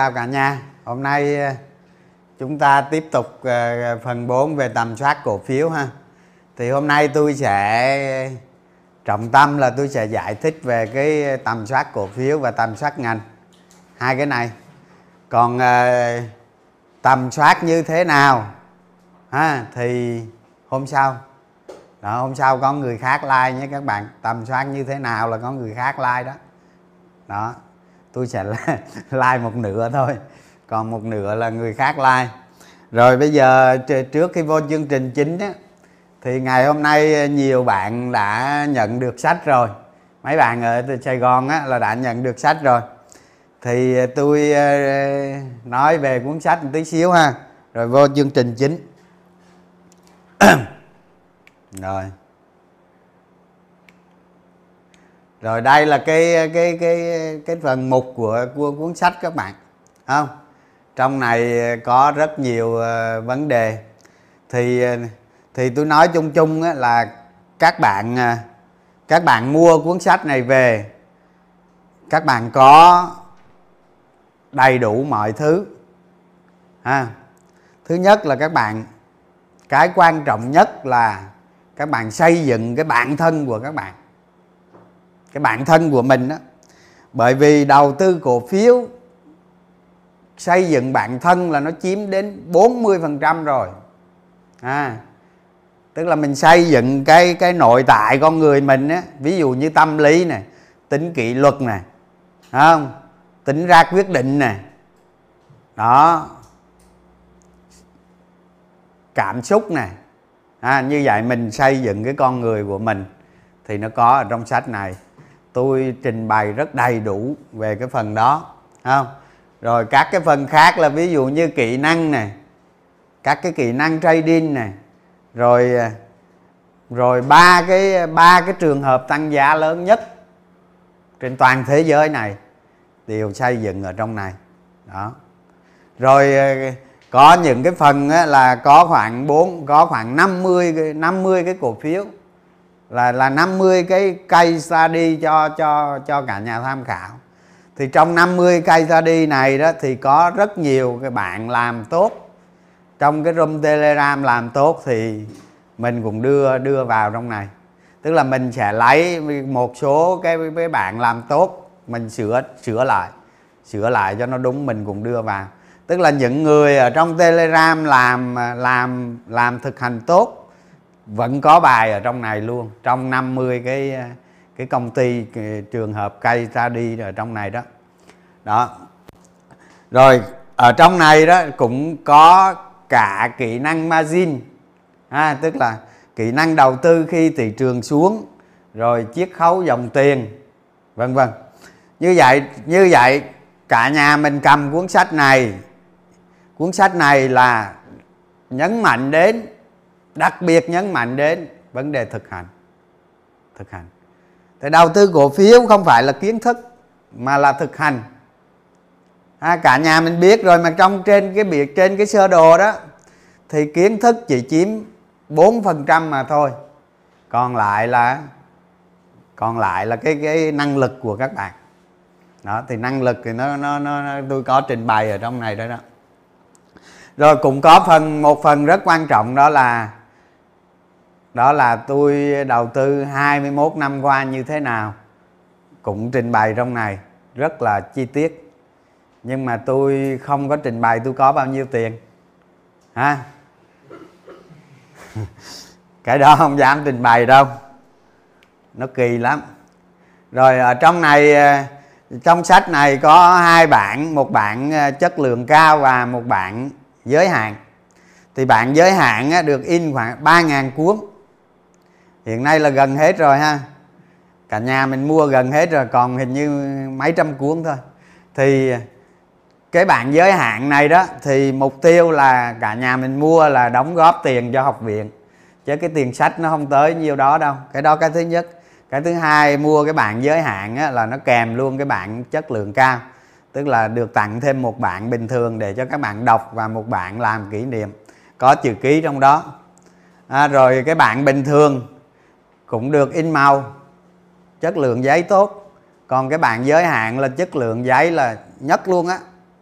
chào cả nhà. Hôm nay ờ, chúng ta tiếp tục ờ, phần 4 về tầm soát cổ phiếu ha. Thì hôm nay tôi sẽ, trọng tâm là tôi sẽ giải thích về cái tầm soát cổ phiếu và tầm soát ngành. Hai cái này. Còn ờ, tầm soát như thế nào? Ha, thì hôm sau. Đó, hôm sau có người khác like nhé các bạn. Tầm soát như thế nào là có người khác like đó. Đó tôi sẽ like một nửa thôi. Còn một nửa là người khác like. Rồi bây giờ trước khi vô chương trình chính á, thì ngày hôm nay ờ, nhiều bạn đã nhận được sách rồi. Mấy bạn ở Sài Gòn á là đã nhận được sách rồi. Thì ờ, tôi ờ, nói về cuốn sách một tí xíu ha. Rồi vô chương trình chính. Rồi. Rồi đây là cái cái cái cái phần mục của, của cuốn sách các bạn không? Trong này có rất nhiều ờ, vấn đề. Thì thì tôi nói chung chung á, là các bạn ờ, các bạn mua cuốn sách này về các bạn có đầy đủ mọi thứ ha. Thứ nhất là các bạn cái quan trọng nhất là các bạn xây dựng cái bản thân của các bạn cái bản thân của mình đó bởi vì đầu tư cổ phiếu xây dựng bản thân là nó chiếm đến 40% rồi. À tức là mình xây dựng cái cái nội tại con người mình á ví dụ như tâm lý này tính kỷ luật này không? Tính ra quyết định nè. Đó. Cảm xúc nè. À, như vậy mình xây dựng cái con người của mình thì nó có ở trong sách này tôi trình bày rất đầy đủ về cái phần đó không? Rồi các cái phần khác là ví dụ như kỹ năng này, các cái kỹ năng trading này, rồi rồi ba cái ba cái trường hợp tăng giá lớn nhất trên toàn thế giới này, đều xây dựng ở trong này. Đó. Rồi ờ, có những cái phần là có khoảng 4 có khoảng 50 50 cái cổ phiếu là là 50 cái cây study cho cho cho cả nhà tham khảo. Thì trong 50 cây study này đó thì có rất nhiều cái bạn làm tốt. Trong cái room telegram làm tốt thì mình cũng đưa đưa vào trong này. Tức là mình sẽ lấy một số cái cái bạn làm tốt, mình sửa sửa lại sửa lại cho nó đúng, mình cũng đưa vào. Tức là những người ở trong telegram làm làm làm thực hành tốt vẫn có bài ở trong này luôn. Trong 50 cái cái công ty cái trường hợp cây ta đi ở trong này đó. Đó. Rồi ở trong này đó cũng có cả kỹ năng margin. Ha, tức là kỹ năng đầu tư khi thị trường xuống rồi chiết khấu dòng tiền vân vân. Như vậy như vậy cả nhà mình cầm cuốn sách này. Cuốn sách này là nhấn mạnh đến đặc biệt nhấn mạnh đến vấn đề thực hành. Thực hành. Thì đầu tư cổ phiếu không phải là kiến thức mà là thực hành. À, cả nhà mình biết rồi mà trong trên cái biệt trên cái sơ đồ đó thì kiến thức chỉ chiếm 4% mà thôi. Còn lại là còn lại là cái cái năng lực của các bạn. Đó thì năng lực thì nó nó, nó tôi có trình bày ở trong này đó đó. Rồi cũng có phần một phần rất quan trọng đó là đó là tôi đầu tư 21 năm qua như thế nào cũng trình bày trong này, rất là chi tiết. Nhưng mà tôi không có trình bày tôi có bao nhiêu tiền, ha? Cái đó không dám trình bày đâu, nó kỳ lắm. Rồi ở trong này ờ, trong sách này có hai bạn một bạn ờ, chất lượng cao và một bạn giới hạn. Thì bạn giới hạn được in khoảng 3.000 cuốn hiện nay là gần hết rồi ha. Cả nhà mình mua gần hết rồi còn hình như mấy trăm cuốn thôi. Thì cái bạn giới hạn này đó thì mục tiêu là cả nhà mình mua là đóng góp tiền cho học viện. Chứ cái tiền sách nó không tới nhiêu đó đâu. Cái đó cái thứ nhất. Cái thứ hai mua cái bạn giới hạn á, là nó kèm luôn cái bạn chất lượng cao. Tức là được tặng thêm một bạn bình thường để cho các bạn đọc và một bạn làm kỷ niệm. Có chữ ký trong đó. À, rồi cái bạn bình thường cũng được in màu. Chất lượng giấy tốt. Còn cái bạn giới hạn là chất lượng giấy là nhất luôn á.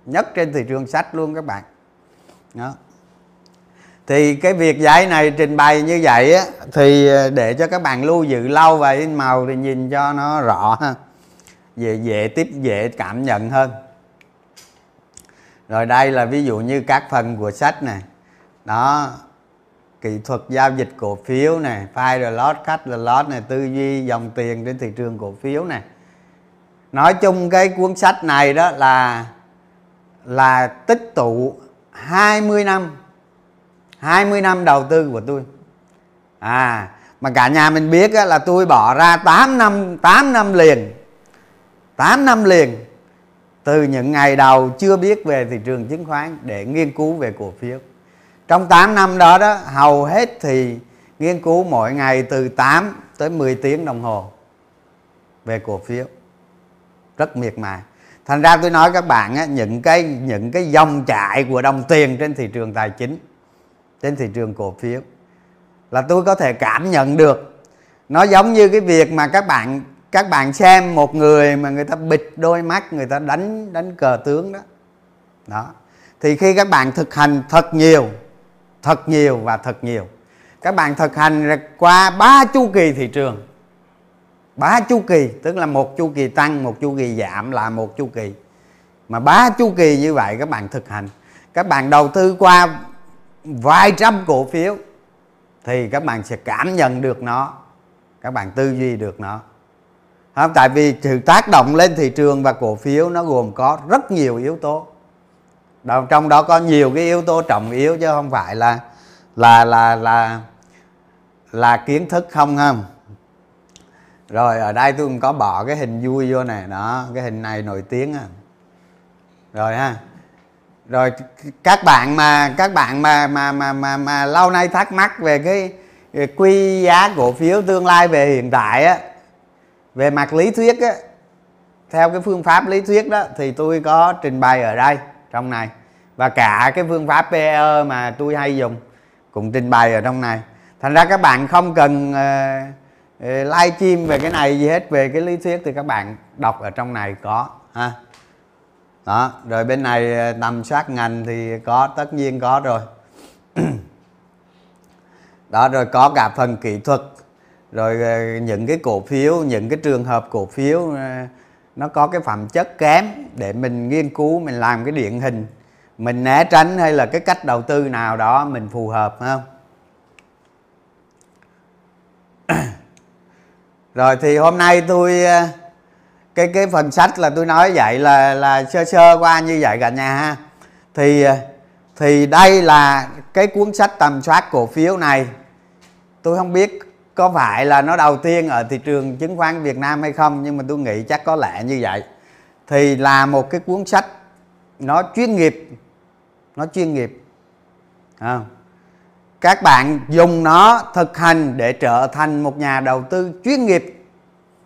Nhất trên thị trường sách luôn các bạn. Đó. Thì cái việc giấy này trình bày như vậy á, thì ờ, để cho các bạn lưu giữ lâu và in màu thì nhìn cho nó rõ ha. Dễ dễ tiếp, dễ cảm nhận hơn. Rồi đây là ví dụ như các phần của sách này đó kỹ thuật giao dịch cổ phiếu này file the lot cut the lot này tư duy dòng tiền trên thị trường cổ phiếu này nói chung cái cuốn sách này đó là là tích tụ 20 năm 20 năm đầu tư của tôi. À mà cả nhà mình biết á, là tôi bỏ ra 8 năm 8 năm liền 8 năm liền từ những ngày đầu chưa biết về thị trường chứng khoán để nghiên cứu về cổ phiếu trong 8 năm đó đó hầu hết thì nghiên cứu mỗi ngày từ 8 tới 10 tiếng đồng hồ về cổ phiếu. Rất miệt mài. Thành ra tôi nói các bạn á, những cái những cái dòng chảy của đồng tiền trên thị trường tài chính trên thị trường cổ phiếu là tôi có thể cảm nhận được. Nó giống như cái việc mà các bạn các bạn xem một người mà người ta bịt đôi mắt người ta đánh đánh cờ tướng đó. Đó. Thì khi các bạn thực hành thật nhiều thật nhiều và thật nhiều. Các bạn thực hành qua ba chu kỳ thị trường. Ba chu kỳ, tức là một chu kỳ tăng, một chu kỳ giảm là một chu kỳ. Mà ba chu kỳ như vậy các bạn thực hành. Các bạn đầu tư qua vài trăm cổ phiếu thì các bạn sẽ cảm nhận được nó. Các bạn tư duy được nó. Không? tại vì sự tác động lên thị trường và cổ phiếu nó gồm có rất nhiều yếu tố đó, trong đó có nhiều cái yếu tố trọng yếu chứ không phải là là là là là kiến thức không không? Rồi ở đây tôi cũng có bỏ cái hình vui vô này đó cái hình này nổi tiếng à. Rồi ha. Rồi các bạn mà các bạn mà mà mà mà, mà lâu nay thắc mắc về cái quy giá cổ phiếu tương lai về hiện tại á về mặt lý thuyết á theo cái phương pháp lý thuyết đó thì tôi có trình bày ở đây trong này và cả cái phương pháp PE mà tôi hay dùng cũng trình bày ở trong này. Thành ra các bạn không cần ờ, ờ, uh, live stream về cái này gì hết về cái lý thuyết thì các bạn đọc ở trong này có ha. Đó rồi bên này ờ, tầm soát ngành thì có tất nhiên có rồi. Đó rồi có cả phần kỹ thuật rồi những cái cổ phiếu những cái trường hợp cổ phiếu nó có cái phẩm chất kém để mình nghiên cứu mình làm cái điển hình mình né tránh hay là cái cách đầu tư nào đó mình phù hợp không? Rồi thì hôm nay tôi ờ, cái cái phần sách là tôi nói vậy là là sơ sơ qua như vậy cả nhà ha. Thì ờ, thì đây là cái cuốn sách tầm soát cổ phiếu này. Tôi không biết có phải là nó đầu tiên ở thị trường chứng khoán Việt Nam hay không, nhưng mà tôi nghĩ chắc có lẽ như vậy. Thì là một cái cuốn sách nó chuyên nghiệp nó chuyên nghiệp. À. các bạn dùng nó thực hành để trở thành một nhà đầu tư chuyên nghiệp.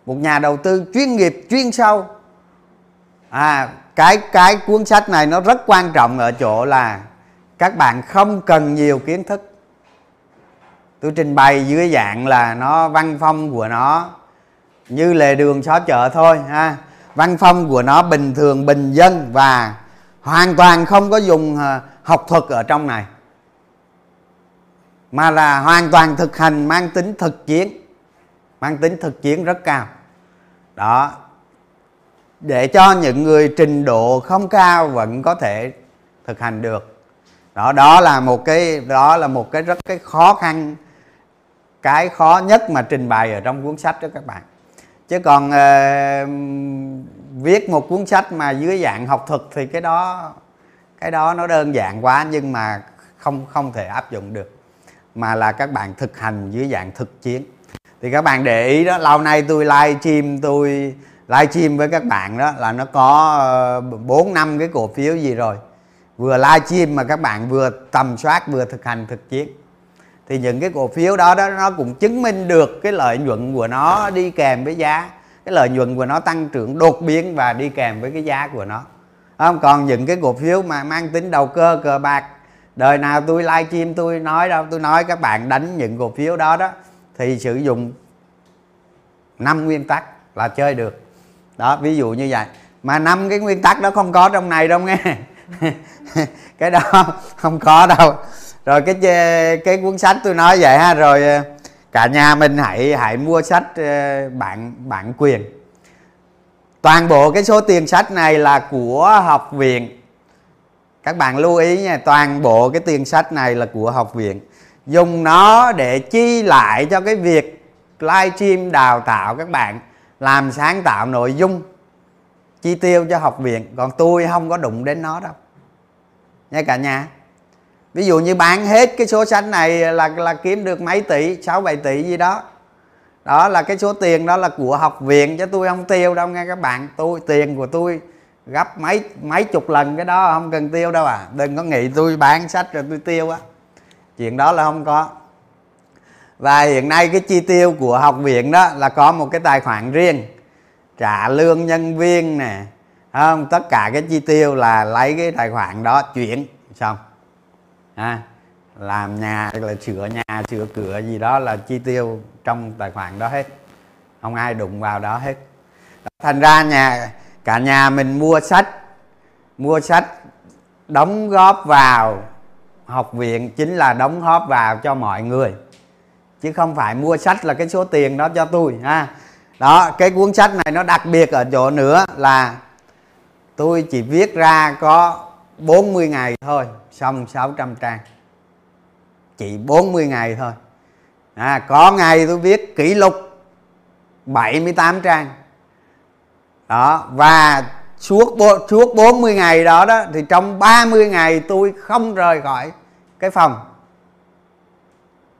Một nhà đầu tư chuyên nghiệp, chuyên sâu. À cái cái cuốn sách này nó rất quan trọng ở chỗ là các bạn không cần nhiều kiến thức. Tôi trình bày dưới dạng là nó, văn phong của nó như lề đường xó chợ thôi, ha. Văn phong của nó bình thường, bình dân và hoàn toàn không có dùng ờ, học thuật ở trong này. Mà là hoàn toàn thực hành mang tính thực chiến, mang tính thực chiến rất cao. Đó. Để cho những người trình độ không cao vẫn có thể thực hành được. Đó đó là một cái, đó là một cái rất cái khó khăn, cái khó nhất mà trình bày ở trong cuốn sách đó các bạn. Chứ còn ờ, viết một cuốn sách mà dưới dạng học thuật thì cái đó cái đó nó đơn giản quá nhưng mà không không thể áp dụng được, mà là các bạn thực hành dưới dạng thực chiến. Thì các bạn để ý đó, lâu nay tôi live stream, tôi live stream với các bạn đó là nó có ờ, bốn năm cái cổ phiếu gì rồi. Vừa live stream mà các bạn vừa tầm soát, vừa thực hành thực chiến. Thì những cái cổ phiếu đó đó, nó cũng chứng minh được cái lợi nhuận của nó đi kèm với giá cái lợi nhuận của nó tăng trưởng đột biến và đi kèm với cái giá của nó. Không, còn những cái cổ phiếu mà mang tính đầu cơ, cờ bạc, đời nào tôi live stream tôi nói đâu, tôi nói các bạn đánh những cổ phiếu đó đó, thì sử dụng năm nguyên tắc là chơi được. Đó, ví dụ như vậy. Mà năm cái nguyên tắc đó không có trong này đâu nghe. Cái đó không có đâu. Rồi cái cái cuốn sách tôi nói vậy ha, rồi ờ, cả nhà mình hãy hãy mua sách ờ, bản bản quyền. Toàn bộ cái số tiền sách này là của học viện. Các bạn lưu ý nha, toàn bộ cái tiền sách này là của học viện. Dùng nó để chi lại cho cái việc livestream đào tạo các bạn, làm sáng tạo nội dung, chi tiêu cho học viện. Còn tôi không có đụng đến nó đâu. Nha cả nhà ví dụ như bán hết cái số sách này là là kiếm được mấy tỷ 6 7 tỷ gì đó. Đó là cái số tiền đó là của học viện, chứ tôi không tiêu đâu nghe các bạn. Tôi, tiền của tôi gấp mấy mấy chục lần cái đó, không cần tiêu đâu à. Đừng có nghĩ tôi bán sách rồi tôi tiêu á. Chuyện đó là không có. Và hiện nay cái chi tiêu của học viện đó là có một cái tài khoản riêng, trả lương nhân viên nè. Không, tất cả cái chi tiêu là lấy cái tài khoản đó chuyển, xong à, làm nhà là sửa nhà sửa cửa gì đó là chi tiêu trong tài khoản đó hết. Không ai đụng vào đó hết. Thành ra nhà cả nhà mình mua sách mua sách đóng góp vào học viện chính là đóng góp vào cho mọi người. Chứ không phải mua sách là cái số tiền đó cho tôi ha? Đó cái cuốn sách này nó đặc biệt ở chỗ nữa là tôi chỉ viết ra có 40 ngày thôi xong 600 trang. Chỉ 40 ngày thôi. À, có ngày tôi viết kỷ lục 78 trang. Đó và suốt suốt 40 ngày đó đó thì trong 30 ngày tôi không rời khỏi cái phòng.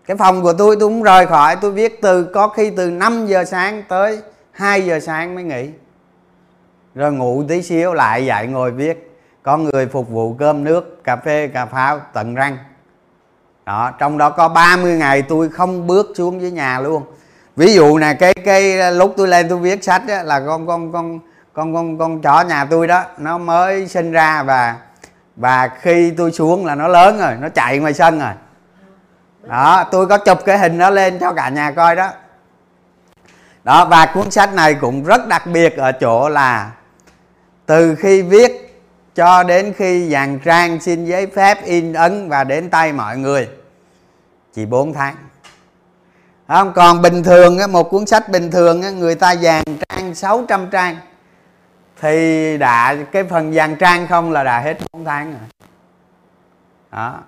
Cái phòng của tôi tôi cũng rời khỏi tôi viết từ có khi từ 5 giờ sáng tới 2 giờ sáng mới nghỉ. Rồi ngủ tí xíu lại dậy ngồi viết có người phục vụ cơm nước cà phê cà pháo tận răng. Đó trong đó có 30 ngày tôi không bước xuống dưới nhà luôn. Ví dụ nè cái cái lúc tôi lên tôi viết sách á, là con con con con con con chó nhà tôi đó nó mới sinh ra và và khi tôi xuống là nó lớn rồi nó chạy ngoài sân rồi. Đó tôi có chụp cái hình đó lên cho cả nhà coi đó. Đó và cuốn sách này cũng rất đặc biệt ở chỗ là từ khi viết cho đến khi dàn trang xin giấy phép in ấn và đến tay mọi người, chỉ 4 tháng. Không, còn bình thường một cuốn sách bình thường người ta dàn trang 600 trang, thì đã, cái phần dàn trang không là đã hết 4 tháng rồi. Đó.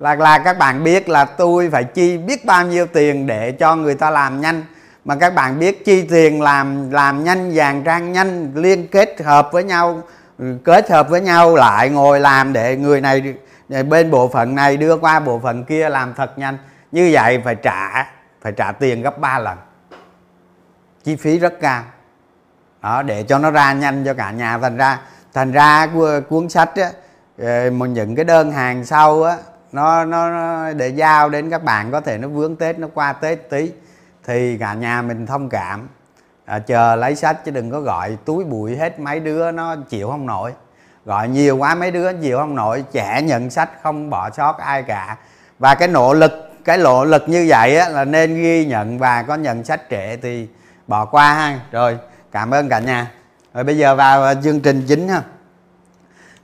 Là là các bạn biết là tôi phải chi biết bao nhiêu tiền để cho người ta làm nhanh. Mà các bạn biết chi tiền làm làm nhanh dàn trang nhanh, liên kết hợp với nhau Ừ, kết hợp với nhau lại ngồi làm để người này bên bộ phận này đưa qua bộ phận kia làm thật nhanh. Như vậy phải trả phải trả tiền gấp 3 lần. Chi phí rất cao. Đó để cho nó ra nhanh cho cả nhà. Thành ra thành ra cuốn sách á ờ, mà những cái đơn hàng sau á nó, nó nó để giao đến các bạn có thể nó vướng tết nó qua tết tí thì cả nhà mình thông cảm à, chờ lấy sách chứ đừng có gọi túi bụi hết. Mấy đứa nó chịu không nổi. Gọi nhiều quá mấy đứa chịu không nổi. Trẻ nhận sách không bỏ sót ai cả. Và cái nỗ lực cái nỗ lực như vậy á, là nên ghi nhận và có nhận sách trễ thì bỏ qua ha. Rồi cảm ơn cả nhà. Rồi bây giờ vào à, chương trình chính ha.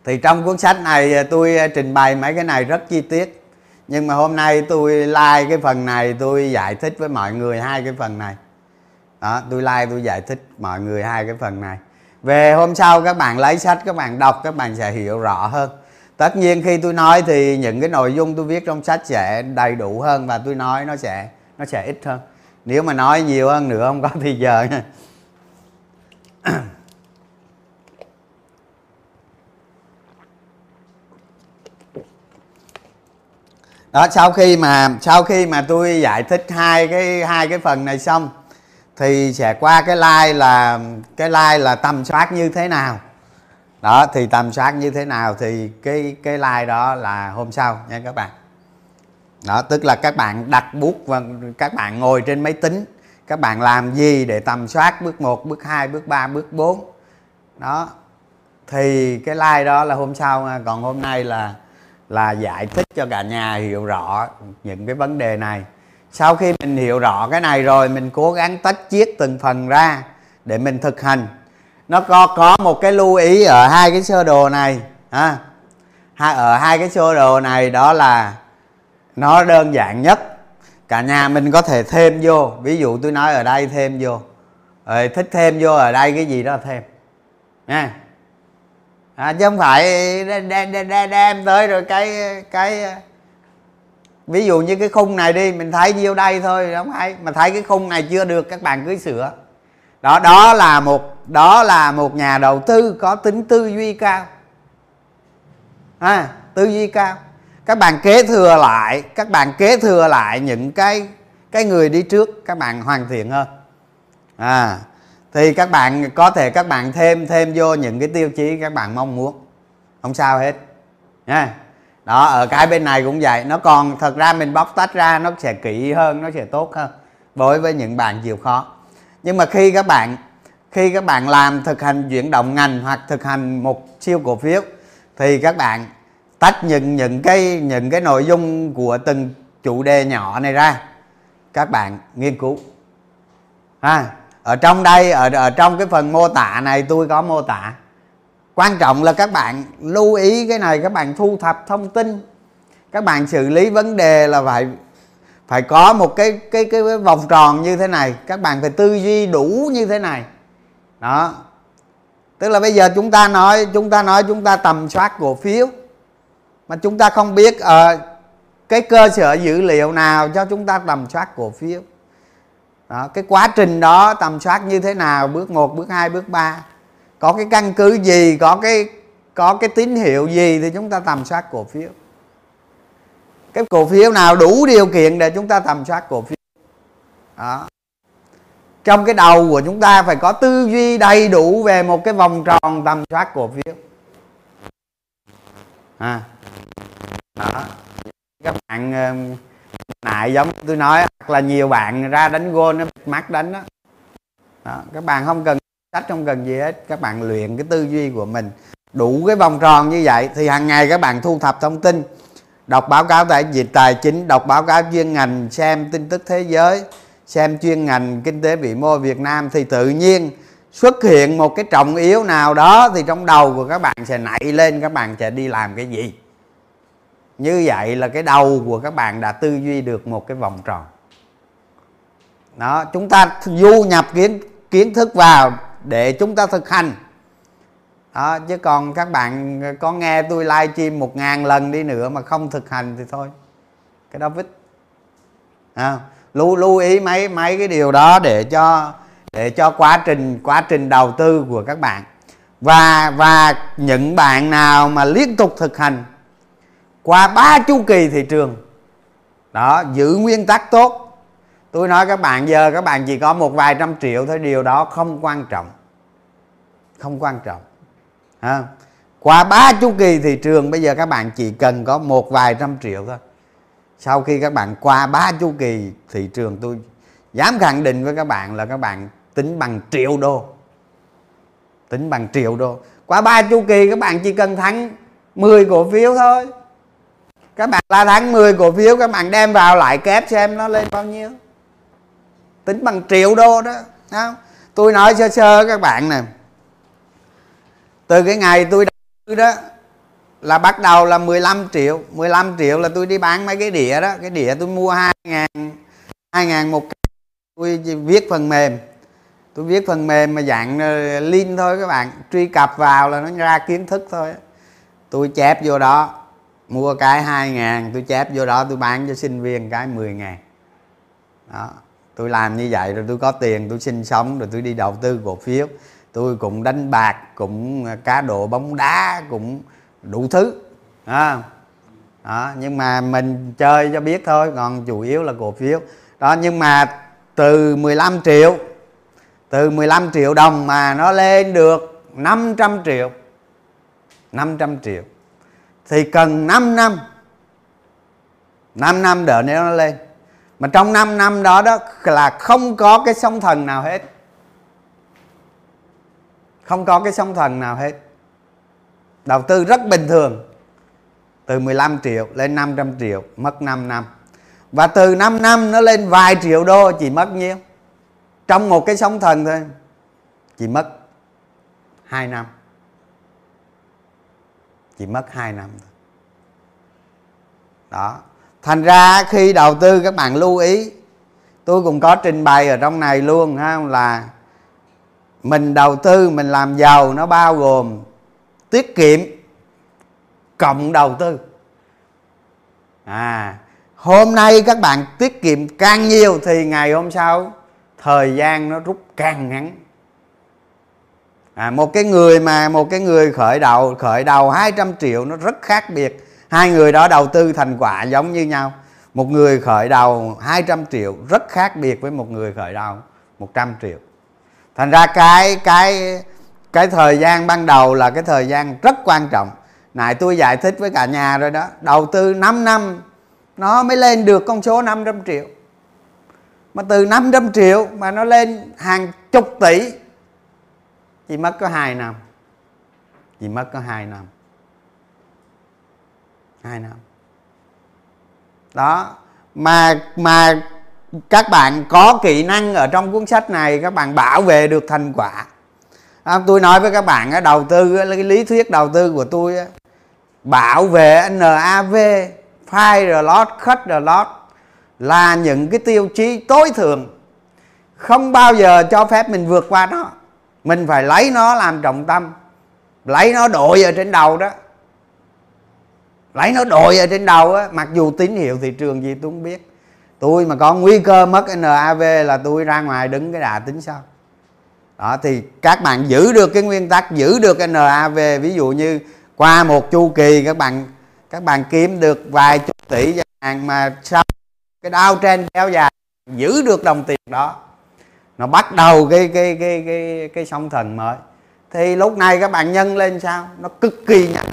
Thì trong cuốn sách này à, tôi à, trình bày mấy cái này rất chi tiết. Nhưng mà hôm nay tôi like cái phần này tôi giải thích với mọi người hai cái phần này đó, tôi like, tôi giải thích mọi người hai cái phần này. Về hôm sau các bạn lấy sách, các bạn đọc, các bạn sẽ hiểu rõ hơn. Tất nhiên khi tôi nói thì những cái nội dung tôi viết trong sách sẽ đầy đủ hơn và tôi nói nó sẽ nó sẽ ít hơn. Nếu mà nói nhiều hơn nữa, không có thì giờ nha. Đó, sau khi mà, sau khi mà tôi giải thích hai cái hai cái phần này xong thì sẽ qua cái like là cái like là tầm soát như thế nào? Đó thì tầm soát như thế nào thì cái cái like đó là hôm sau nha các bạn. Đó tức là các bạn đặt bút và các bạn ngồi trên máy tính các bạn làm gì để tầm soát bước 1, bước 2, bước 3, bước 4 đó thì cái like đó là hôm sau còn hôm nay là là giải thích cho cả nhà hiểu rõ những cái vấn đề này sau khi mình hiểu rõ cái này rồi mình cố gắng tách chiết từng phần ra để mình thực hành. Nó có có một cái lưu ý ở hai cái sơ đồ này ha. Hai ở hai cái sơ đồ này đó là nó đơn giản nhất. Cả nhà mình có thể thêm vô. Ví dụ tôi nói ở đây thêm vô. Rồi thích thêm vô ở đây cái gì đó thêm. Nha. À, chứ không phải đem, đem, đem tới rồi cái cái ví dụ như cái khung này đi mình thấy nhiêu đây thôi không hay. Mà thấy cái khung này chưa được các bạn cứ sửa. Đó đó là một đó là một nhà đầu tư có tính tư duy cao. À, tư duy cao. Các bạn kế thừa lại các bạn kế thừa lại những cái cái người đi trước các bạn hoàn thiện hơn. À thì các bạn có thể các bạn thêm thêm vô những cái tiêu chí các bạn mong muốn. Không sao hết. Nha đó ở cái bên này cũng vậy. Nó còn, thật ra mình bóc tách ra nó sẽ kỹ hơn, nó sẽ tốt hơn đối với những bạn chịu khó. Nhưng mà khi các bạn, khi các bạn làm thực hành chuyển động ngành hoặc thực hành một siêu cổ phiếu, thì các bạn tách những những cái những cái nội dung của từng chủ đề nhỏ này ra. Các bạn nghiên cứu. Ha, ở trong đây, ở ở trong cái phần mô tả này, tôi có mô tả quan trọng là các bạn lưu ý cái này các bạn thu thập thông tin các bạn xử lý vấn đề là phải phải có một cái cái cái, cái vòng tròn như thế này các bạn phải tư duy đủ như thế này. Đó. Tức là bây giờ chúng ta nói chúng ta nói chúng ta tầm soát cổ phiếu mà chúng ta không biết uh, cái cơ sở dữ liệu nào cho chúng ta tầm soát cổ phiếu. Đó, cái quá trình đó tầm soát như thế nào bước 1, bước 2, bước 3 có cái căn cứ gì, có cái có cái tín hiệu gì thì chúng ta tầm soát cổ phiếu. Cái cổ phiếu nào đủ điều kiện để chúng ta tầm soát cổ phiếu? Đó. Trong cái đầu của chúng ta phải có tư duy đầy đủ về một cái vòng tròn tầm soát cổ phiếu. À. đó. Các bạn ờ, nại giống tôi nói, hoặc là nhiều bạn ra đánh gôn, nó mắt đánh đó. đó. Các bạn không cần sách không cần gì hết các bạn luyện cái tư duy của mình, đủ cái vòng tròn như vậy thì hàng ngày các bạn thu thập thông tin, đọc báo cáo tại dịch tài chính, đọc báo cáo chuyên ngành, xem tin tức thế giới, xem chuyên ngành kinh tế vĩ mô Việt Nam thì tự nhiên xuất hiện một cái trọng yếu nào đó thì trong đầu của các bạn sẽ nảy lên, các bạn sẽ đi làm cái gì. Như vậy là cái đầu của các bạn đã tư duy được một cái vòng tròn. Đó, chúng ta du nhập kiến kiến thức vào để chúng ta thực hành. Đó chứ còn các bạn có nghe tôi livestream một ngàn lần đi nữa mà không thực hành thì thôi. Cái đó vít. À, lưu lưu ý mấy mấy cái điều đó để cho để cho quá trình quá trình đầu tư của các bạn. Và và những bạn nào mà liên tục thực hành qua ba chu kỳ thị trường đó giữ nguyên tắc tốt tôi nói các bạn giờ, các bạn chỉ có một vài trăm triệu thôi, điều đó không quan trọng. Không quan trọng. À. qua ba chu kỳ thị trường, bây giờ các bạn chỉ cần có một vài trăm triệu thôi. Sau khi các bạn qua ba chu kỳ thị trường, tôi dám khẳng định với các bạn là các bạn tính bằng triệu đô. Tính bằng triệu đô. Qua ba chu kỳ, các bạn chỉ cần thắng 10 cổ phiếu thôi. Các bạn là thắng 10 cổ phiếu, các bạn đem vào lại kép xem nó lên bao nhiêu tính bằng triệu đô đó không? tôi nói sơ sơ các bạn nè. Từ cái ngày tôi đầu đó, là bắt đầu là 15 triệu. 15 triệu là tôi đi bán mấy cái đĩa đó. Cái đĩa tôi mua 2 ngàn 2 ngàn một tôi viết phần mềm. Tôi viết phần mềm mà dạng ờ, link thôi các bạn. Truy cập vào là nó ra kiến thức thôi. Tôi chép vô đó. Mua cái 2 ngàn, tôi chép vô đó, tôi bán cho sinh viên cái 10 ngàn. Đó tôi làm như vậy rồi tôi có tiền tôi sinh sống rồi tôi đi đầu tư cổ phiếu. Tôi cũng đánh bạc cũng à, cá độ bóng đá cũng đủ thứ à, đó nhưng mà mình chơi cho biết thôi còn chủ yếu là cổ phiếu. Đó nhưng mà từ 15 triệu từ 15 triệu đồng mà nó lên được 500 triệu 500 triệu thì cần 5 năm 5 năm đợi nếu nó lên mà trong 5 năm đó đó, là không có cái sóng thần nào hết. Không có cái sóng thần nào hết. Đầu tư rất bình thường. Từ 15 triệu lên 500 triệu, mất 5 năm. Và từ 5 năm nó lên vài triệu đô, chỉ mất nhiêu? Trong một cái sóng thần thôi, chỉ mất 2 năm. Chỉ mất 2 năm thôi. Đó thành ra khi đầu tư các bạn lưu ý tôi cũng có trình bày ở trong này luôn ha là mình đầu tư mình làm giàu nó bao gồm tiết kiệm cộng đầu tư. À hôm nay các bạn tiết kiệm càng nhiều thì ngày hôm sau thời gian nó rút càng ngắn. À, một cái người mà một cái người khởi đầu khởi đầu 200 triệu nó rất khác biệt hai người đó đầu tư thành quả giống như nhau. Một người khởi đầu 200 triệu, rất khác biệt với một người khởi đầu 100 triệu. Thành ra cái cái cái thời gian ban đầu là cái thời gian rất quan trọng. Nãy tôi giải thích với cả nhà rồi đó, đầu tư 5 năm, nó mới lên được con số 500 triệu. Mà từ 500 triệu mà nó lên hàng chục tỷ, chỉ mất có 2 năm. Chỉ mất có 2 năm. 2 năm. Đó. Mà mà các bạn có kỹ năng ở trong cuốn sách này các bạn bảo vệ được thành quả. À, tôi nói với các bạn đầu tư cái lý thuyết đầu tư của tôi bảo vệ NAV fire lot cut the lot là những cái tiêu chí tối thượng. Không bao giờ cho phép mình vượt qua nó. Mình phải lấy nó làm trọng tâm lấy nó đội ở trên đầu đó lấy nó đội ở trên đầu á, mặc dù tín hiệu thị trường gì tôi không biết. Tôi mà có nguy cơ mất NAV là tôi ra ngoài đứng cái đà tính sau. Đó, thì các bạn giữ được cái nguyên tắc, giữ được cái NAV ví dụ như qua một chu kỳ các bạn các bạn kiếm được vài chục tỷ chẳng mà sau cái đau trên kéo dài, giữ được đồng tiền đó, nó bắt đầu cái cái cái cái cái sóng thần mới. Thì lúc này các bạn nhân lên sao? Nó cực kỳ nhanh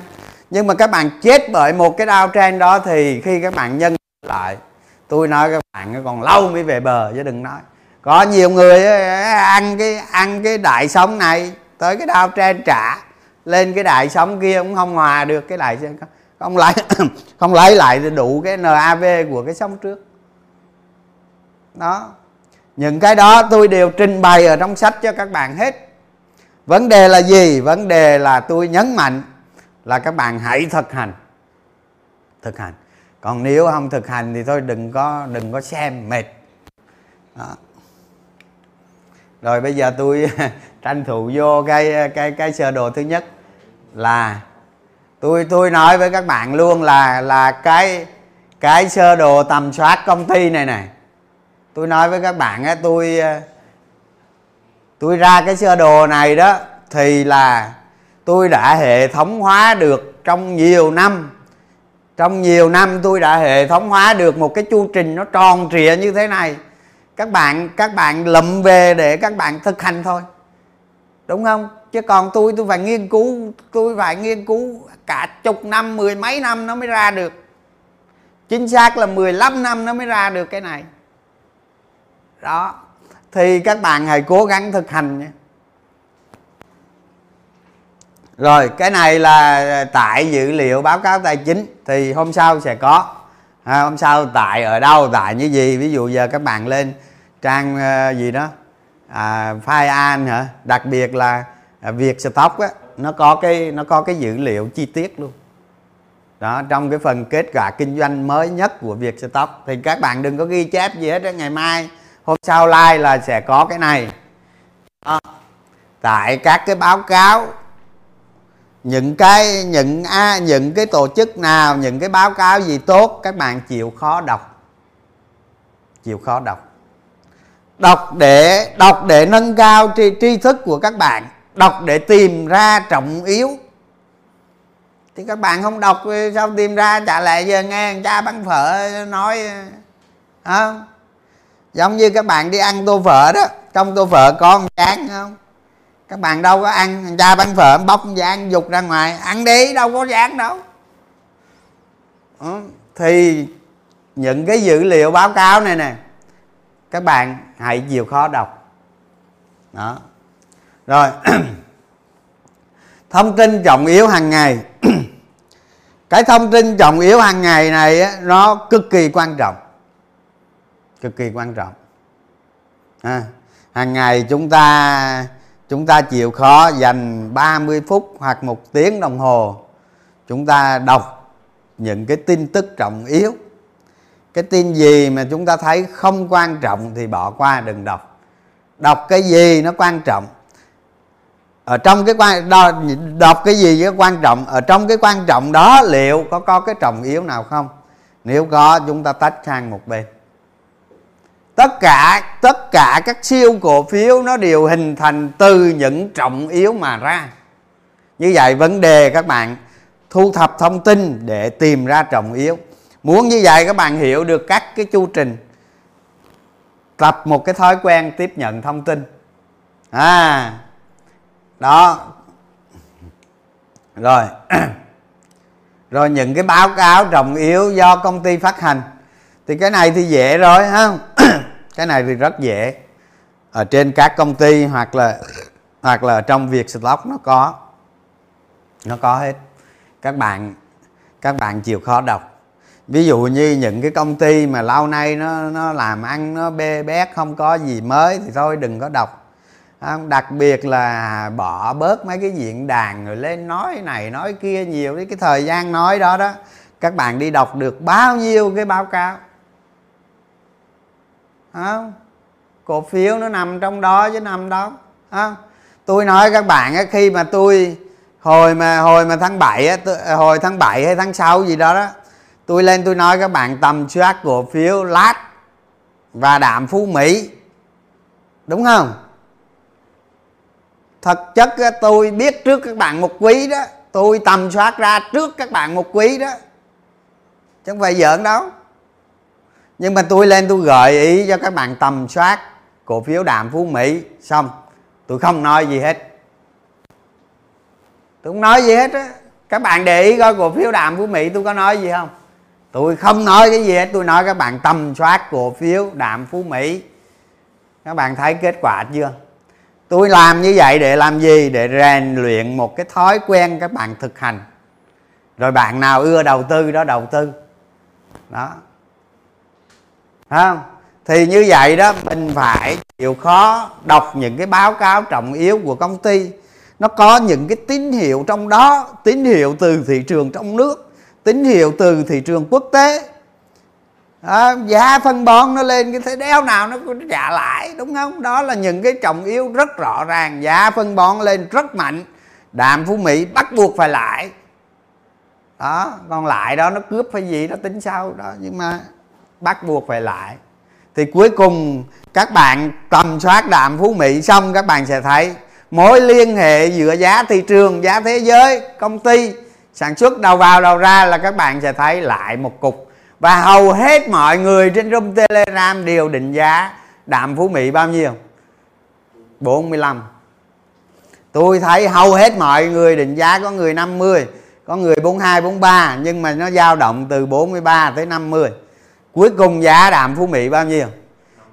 nhưng mà các bạn chết bởi một cái đau trên đó thì khi các bạn nhân lại, tôi nói các bạn còn lâu mới về bờ chứ đừng nói. Có nhiều người ăn cái ăn cái đại sống này, tới cái đau trên trả, lên cái đại sống kia cũng không hòa được cái đại không lấy không lấy lại đủ cái NAV của cái sống trước. Đó. Những cái đó tôi đều trình bày ở trong sách cho các bạn hết. Vấn đề là gì? Vấn đề là tôi nhấn mạnh là các bạn hãy thực hành. Thực hành. Còn nếu không thực hành thì thôi, đừng có đừng có xem, mệt. Đó. rồi bây giờ tôi tranh thủ vô cái cái cái sơ đồ thứ nhất là tôi tôi nói với các bạn luôn là là cái cái sơ đồ tầm soát công ty này này. Tôi nói với các bạn á, tôi tôi ra cái sơ đồ này đó thì là tôi đã hệ thống hóa được trong nhiều năm. Trong nhiều năm tôi đã hệ thống hóa được một cái chu trình nó tròn trịa như thế này. Các bạn các bạn lậm về để các bạn thực hành thôi. Đúng không? Chứ còn tôi tôi phải nghiên cứu, tôi phải nghiên cứu cả chục năm, mười mấy năm nó mới ra được. Chính xác là 15 năm nó mới ra được cái này. Đó. Thì các bạn hãy cố gắng thực hành nha rồi cái này là tại dữ liệu báo cáo tài chính thì hôm sau sẽ có. À, hôm sau tại ở đâu tại như gì? Ví dụ giờ các bạn lên trang uh, gì đó à, file an hả? Đặc biệt là à, việc stock á nó có cái nó có cái dữ liệu chi tiết luôn. Đó trong cái phần kết quả kinh doanh mới nhất của việc stock thì các bạn đừng có ghi chép gì hết đó. ngày mai hôm sau like là sẽ có cái này. Đó. tại các cái báo cáo những cái những a những cái tổ chức nào những cái báo cáo gì tốt các bạn chịu khó đọc. Chịu khó đọc. Đọc để đọc để nâng cao tri, tri thức của các bạn. Đọc để tìm ra trọng yếu. Thì các bạn không đọc sao tìm ra? Trả lại giờ nghe cha bán phở nói không giống như các bạn đi ăn tô phở đó. Trong tô phở có con chán không? Các bạn đâu có ăn cha bán phở bóc dán dục ra ngoài. Ăn đi đâu có dán đâu. Ừ. thì những cái dữ liệu báo cáo này nè các bạn hãy chịu khó đọc. Đó. Rồi. Thông tin trọng yếu hàng ngày. Cái thông tin trọng yếu hàng ngày này á, nó cực kỳ quan trọng. Cực kỳ quan trọng. À, hàng ngày chúng ta chúng ta chịu khó dành 30 phút hoặc một tiếng đồng hồ. Chúng ta đọc những cái tin tức trọng yếu. Cái tin gì mà chúng ta thấy không quan trọng thì bỏ qua đừng đọc. Đọc cái gì nó quan trọng? Ở trong cái quan đo, đọc cái gì cái quan trọng? Ở trong cái quan trọng đó liệu có có cái trọng yếu nào không? Nếu có chúng ta tách sang một bên tất cả tất cả các siêu cổ phiếu nó đều hình thành từ những trọng yếu mà ra. Như vậy vấn đề các bạn, thu thập thông tin để tìm ra trọng yếu. Muốn như vậy các bạn hiểu được các cái chu trình. Tập một cái thói quen tiếp nhận thông tin. À đó. Rồi. Rồi những cái báo cáo trọng yếu do công ty phát hành. Thì cái này thì dễ rồi, ha? cái này thì rất dễ. Ở trên các công ty hoặc là hoặc là trong việc stock nó có nó có hết. Các bạn các bạn chịu khó đọc. Ví dụ như những cái công ty mà lâu nay nó nó làm ăn, nó bê bét, không có gì mới thì thôi, đừng có đọc. Đặc biệt là bỏ bớt mấy cái diễn đàn rồi lên nói này, nói kia nhiều. Cái cái thời gian nói đó đó, các bạn đi đọc được bao nhiêu cái báo cáo? Không? Cổ phiếu nó nằm trong đó chứ nằm đó không? Tôi nói các bạn khi mà tôi, hồi mà hồi mà tháng 7 á hồi tháng 7 hay tháng 6 gì đó đó, tôi lên tôi nói các bạn tầm soát cổ phiếu lát và đạm phú mỹ. Đúng không? Thật chất tôi biết trước các bạn một quý đó, tôi tầm soát ra trước các bạn một quý đó. Chứ không phải giỡn đâu nhưng mà tôi lên tôi gợi ý cho các bạn tầm soát cổ phiếu đạm phú mỹ, xong. Tôi không nói gì hết. Tôi không nói gì hết á. Các bạn để ý coi cổ phiếu đạm phú mỹ tôi có nói gì không? Tôi không nói cái gì hết, tôi nói các bạn tầm soát cổ phiếu đạm phú mỹ. Các bạn thấy kết quả chưa? Tôi làm như vậy để làm gì? Để rèn luyện một cái thói quen các bạn thực hành. Rồi bạn nào ưa đầu tư đó, đầu tư. Đó không? Thì như vậy đó mình phải chịu khó đọc những cái báo cáo trọng yếu của công ty. Nó có những cái tín hiệu trong đó tín hiệu từ thị trường trong nước tín hiệu từ thị trường quốc tế. À, giá phân bón nó lên cái thế đeo nào nó cũng trả lại đúng không? Đó là những cái trọng yếu rất rõ ràng. Giá phân bón lên rất mạnh đạm phú mỹ bắt buộc phải lại. Đó còn lại đó nó cướp phải gì đó tính sau đó nhưng mà bắt buộc phải lại. Thì cuối cùng các bạn tầm soát đạm phú mỹ xong, các bạn sẽ thấy mối liên hệ giữa giá thị trường, giá thế giới, công ty, sản xuất đầu vào đầu ra là các bạn sẽ thấy lại một cục. Và hầu hết mọi người trên room telegram đều định giá đạm phú mỹ bao nhiêu? 45 tôi thấy hầu hết mọi người định giá có người 50 có người 42 43 nhưng mà nó dao động từ 43 tới 50 cuối cùng giá đạm phú mỹ bao nhiêu?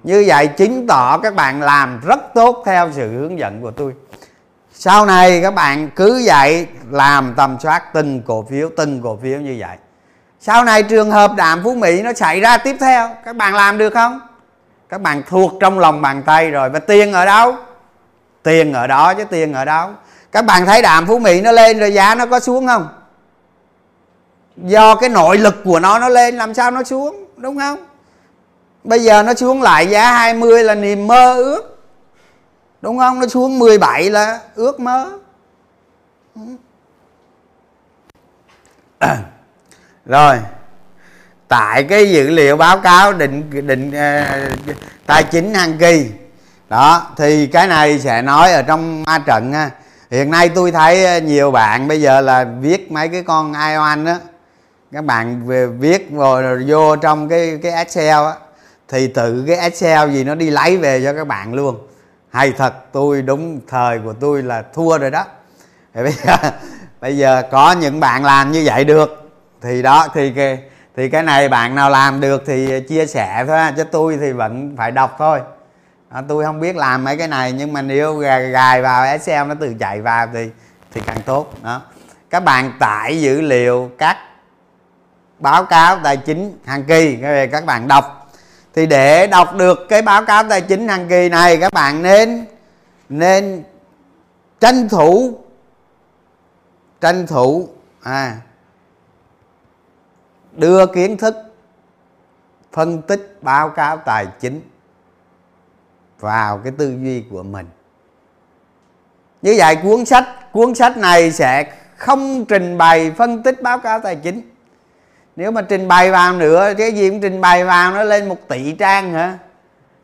Như vậy chứng tỏ các bạn làm rất tốt theo sự hướng dẫn của tôi. Sau này các bạn cứ vậy làm tầm soát từng cổ phiếu, từng cổ phiếu như vậy. Sau này trường hợp đạm phú mỹ nó xảy ra tiếp theo, các bạn làm được không? Các bạn thuộc trong lòng bàn tay rồi, và tiền ở đâu? Tiền ở đó chứ, tiền ở đâu? Các bạn thấy đạm phú mỹ nó lên rồi giá nó có xuống không? Do cái nội lực của nó nó lên, làm sao nó xuống? Đúng không? Bây giờ nó xuống lại giá 20 là niềm mơ ước. Đúng không? Nó xuống 17 là ước mơ. Rồi. Tại cái dữ liệu báo cáo định định uh, tài chính hàng kỳ. Đó thì cái này sẽ nói ở trong ma trận ha hiện nay tôi thấy à, nhiều bạn bây giờ là viết mấy cái con ion đó các bạn về viết rồi vô trong cái cái excel á thì tự cái excel gì nó đi lấy về cho các bạn luôn. Hay thật tôi đúng thời của tôi là thua rồi đó. Thì bây giờ bây giờ có những bạn làm như vậy được thì đó thì cái thì cái này bạn nào làm được thì chia sẻ thôi chứ tôi thì vẫn phải đọc thôi. À, tôi không biết làm mấy cái này nhưng mà nếu gài, gài vào Excel nó tự chạy vào thì thì càng tốt đó. Các bạn tải dữ liệu các báo cáo tài chính hàng kỳ các bạn đọc. Thì để đọc được cái báo cáo tài chính hàng kỳ này, các bạn nên nên tranh thủ tranh thủ à đưa kiến thức, phân tích báo cáo tài chính vào cái tư duy của mình. Như vậy cuốn sách cuốn sách này sẽ không trình bày phân tích báo cáo tài chính nếu mà trình bày vào nữa, cái gì cũng trình bày vào nó lên một tỷ trang hả?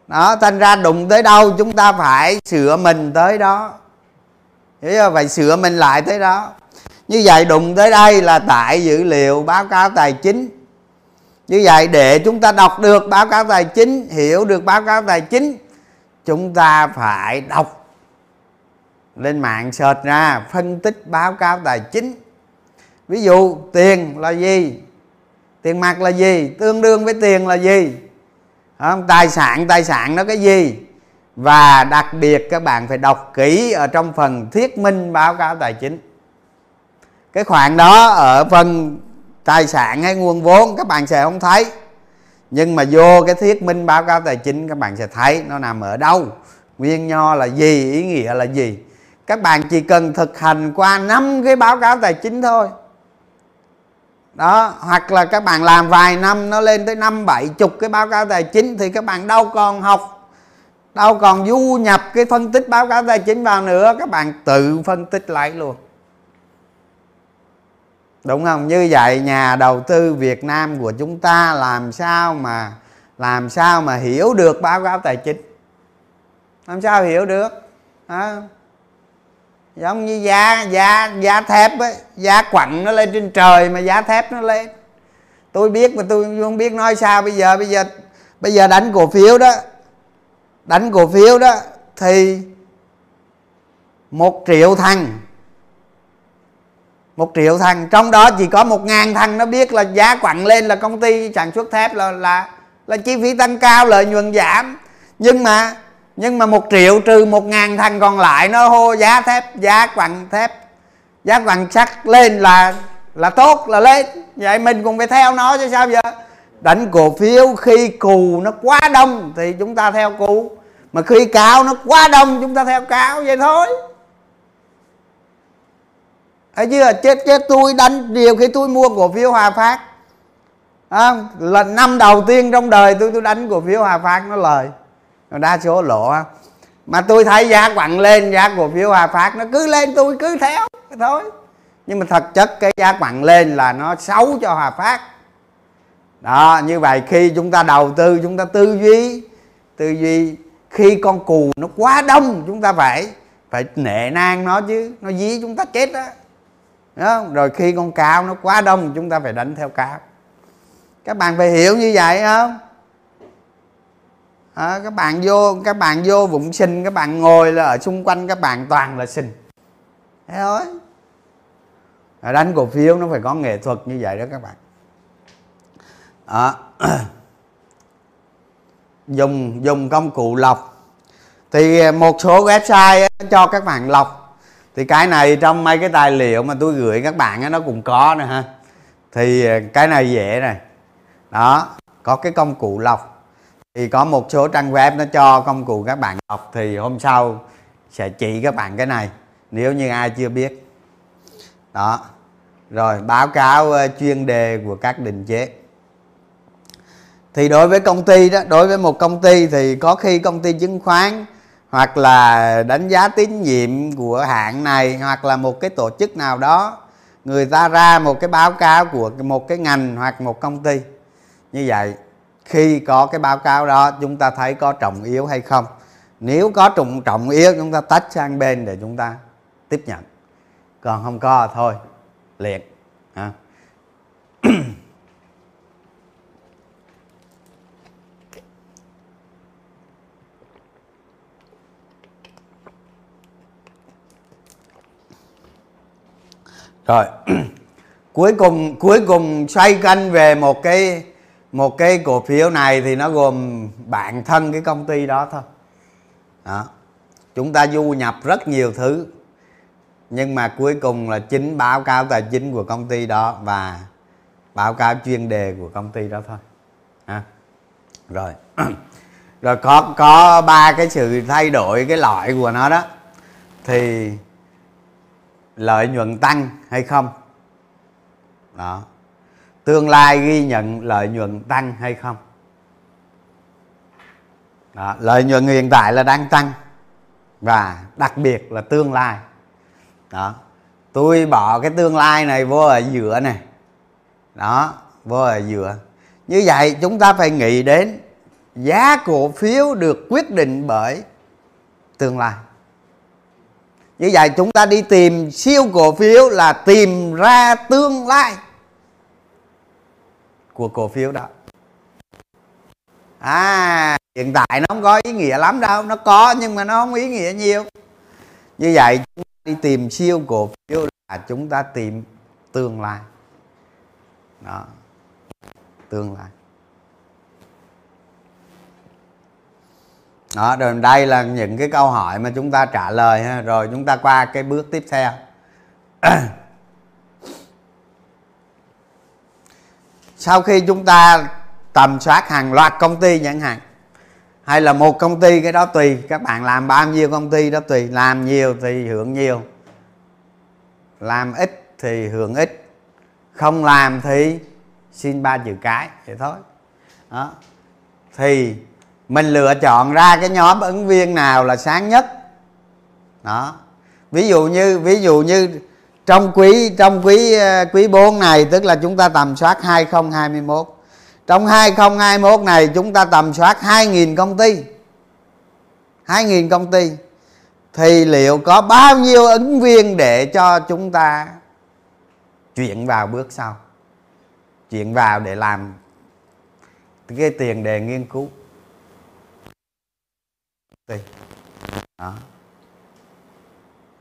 Đó, thành ra đụng tới đâu chúng ta phải sửa mình tới đó. Hiểu chưa? Phải sửa mình lại tới đó. Như vậy đụng tới đây là tại dữ liệu báo cáo tài chính. Như vậy để chúng ta đọc được báo cáo tài chính, hiểu được báo cáo tài chính, chúng ta phải đọc lên mạng search ra, phân tích báo cáo tài chính. Ví dụ tiền là gì? Tiền mặt là gì? Tương đương với tiền là gì? Không? tài sản tài sản nó cái gì? Và đặc biệt các bạn phải đọc kỹ ở trong phần thuyết minh báo cáo tài chính. Cái khoản đó ở phần tài sản hay nguồn vốn các bạn sẽ không thấy. Nhưng mà vô cái thuyết minh báo cáo tài chính các bạn sẽ thấy nó nằm ở đâu? Nguyên nho là gì? Ý nghĩa là gì? Các bạn chỉ cần thực hành qua năm cái báo cáo tài chính thôi đó, hoặc là các bạn làm vài năm, nó lên tới năm, bảy chục cái báo cáo tài chính thì các bạn đâu còn học, đâu còn du nhập cái phân tích báo cáo tài chính vào nữa, các bạn tự phân tích lại luôn. Đúng không? Như vậy nhà đầu tư việt nam của chúng ta làm sao mà, làm sao mà hiểu được báo cáo tài chính? Làm sao hiểu được? Đó giống như giá giá giá thép ấy giá quặng nó lên trên trời mà giá thép nó lên. Tôi biết mà tôi không biết nói sao. Bây giờ bây giờ bây giờ đánh cổ phiếu đó, đánh cổ phiếu đó thì một triệu thằng, một triệu thằng. Trong đó chỉ có một ngàn thằng nó biết là giá quặng lên là công ty sản xuất thép là là là chi phí tăng cao, lợi nhuận giảm. Nhưng mà nhưng mà một triệu trừ một ngàn thằng còn lại nó hô giá thép giá quặng thép giá quặng sắt lên là là tốt là lên. Vậy mình cũng phải theo nó chứ sao giờ? Đánh cổ phiếu khi cù nó quá đông thì chúng ta theo cù. Mà khi cao nó quá đông chúng ta theo cao vậy thôi. Thấy chưa? Chết chết tôi đánh điều khi tôi mua cổ phiếu hòa phát. À, là năm đầu tiên trong đời tôi tôi đánh cổ phiếu hòa phát nó lời đa số lộ mà tôi thấy giá quặng lên, giá cổ phiếu hòa phát nó cứ lên, tôi cứ theo thôi. Nhưng mà thật chất cái giá quặng lên là nó xấu cho hòa phát. Đó, như vậy khi chúng ta đầu tư, chúng ta tư duy tư duy khi con cù nó quá đông, chúng ta phải phải nệ nang nó chứ, nó dí chúng ta chết đó không? rồi khi con cao nó quá đông, chúng ta phải đánh theo cao các bạn phải hiểu như vậy, không? À, các bạn vô các bạn vô vụng sinh các bạn ngồi là ở xung quanh các bạn toàn là sinh. Thế thôi. À, đánh cổ phiếu nó phải có nghệ thuật như vậy đó các bạn. À, dùng dùng công cụ lọc. Thì một số website cho các bạn lọc. Thì cái này trong mấy cái tài liệu mà tôi gửi các bạn nó cũng có nè ha. Thì ờ, cái này dễ này. Đó có cái công cụ lọc thì có một số trang web nó cho công cụ các bạn học thì hôm sau sẽ chỉ các bạn cái này, nếu như ai chưa biết. Đó. Rồi, báo cáo ờ, chuyên đề của các định chế. Thì đối với công ty đó, đối với một công ty thì có khi công ty chứng khoán hoặc là đánh giá tín nhiệm của hãng này hoặc là một cái tổ chức nào đó, người ta ra một cái báo cáo của một cái ngành hoặc một công ty. Như vậy khi có cái báo cáo đó, chúng ta thấy có trọng yếu hay không? Nếu có trọng trọng yếu, chúng ta tách sang bên để chúng ta tiếp nhận. Còn không có thôi, liền à. rồi. Cuối cùng cuối cùng xoay canh về một cái một cái cổ phiếu này thì nó gồm bản thân cái công ty đó thôi. Đó. Chúng ta du nhập rất nhiều thứ, nhưng mà cuối cùng là chính báo cáo tài chính của công ty đó và báo cáo chuyên đề của công ty đó thôi. À. rồi. Rồi có có ba cái sự thay đổi cái loại của nó đó. Thì lợi nhuận tăng hay không? Đó tương lai ghi nhận lợi nhuận tăng hay không? Đó, lợi nhuận hiện tại là đang tăng và đặc biệt là tương lai. Đó tôi bỏ cái tương lai này vô ở giữa này. Đó vô ở giữa. Như vậy chúng ta phải nghĩ đến giá cổ phiếu được quyết định bởi tương lai. Như vậy chúng ta đi tìm siêu cổ phiếu là tìm ra tương lai của cổ phiếu đó. À hiện tại nó không có ý nghĩa lắm đâu, nó có nhưng mà nó không ý nghĩa nhiều. Như vậy, chúng ta đi tìm siêu cổ phiếu là chúng ta tìm tương lai. Đó, tương lai. Đó, rồi đây là những cái câu hỏi mà chúng ta trả lời ha. Rồi chúng ta qua cái bước tiếp theo. sau khi chúng ta tầm soát hàng loạt công ty chẳng hạn hay là một công ty cái đó tùy, các bạn làm bao nhiêu công ty đó tùy, làm nhiều thì hưởng nhiều, làm ít thì hưởng ít, không làm thì xin ba chữ cái, vậy thôi. Đó. Thì mình lựa chọn ra cái nhóm ứng viên nào là sáng nhất. Đó. Ví dụ như, ví dụ như trong quý trong quý ờ, quý 4 này, tức là chúng ta tầm soát 2021 trong 2021 này, chúng ta tầm soát 2.000 công ty. 2.000 công ty. Thì liệu có bao nhiêu ứng viên để cho chúng ta chuyển vào bước sau? Chuyển vào để làm cái tiền đề nghiên cứu. Đó.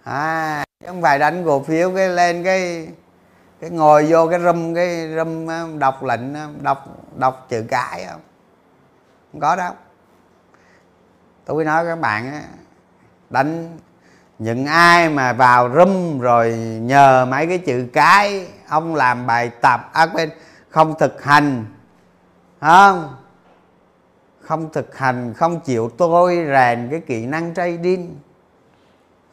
À không phải đánh cổ phiếu cái lên cái cái ngồi vô cái râm cái râm đọc lệnh đọc đọc chữ cái không không có đâu. Tôi nói các bạn đánh những ai mà vào râm rồi nhờ mấy cái chữ cái ông làm bài tập à, quên không thực hành không? Không thực hành không chịu tôi rèn cái kỹ năng trading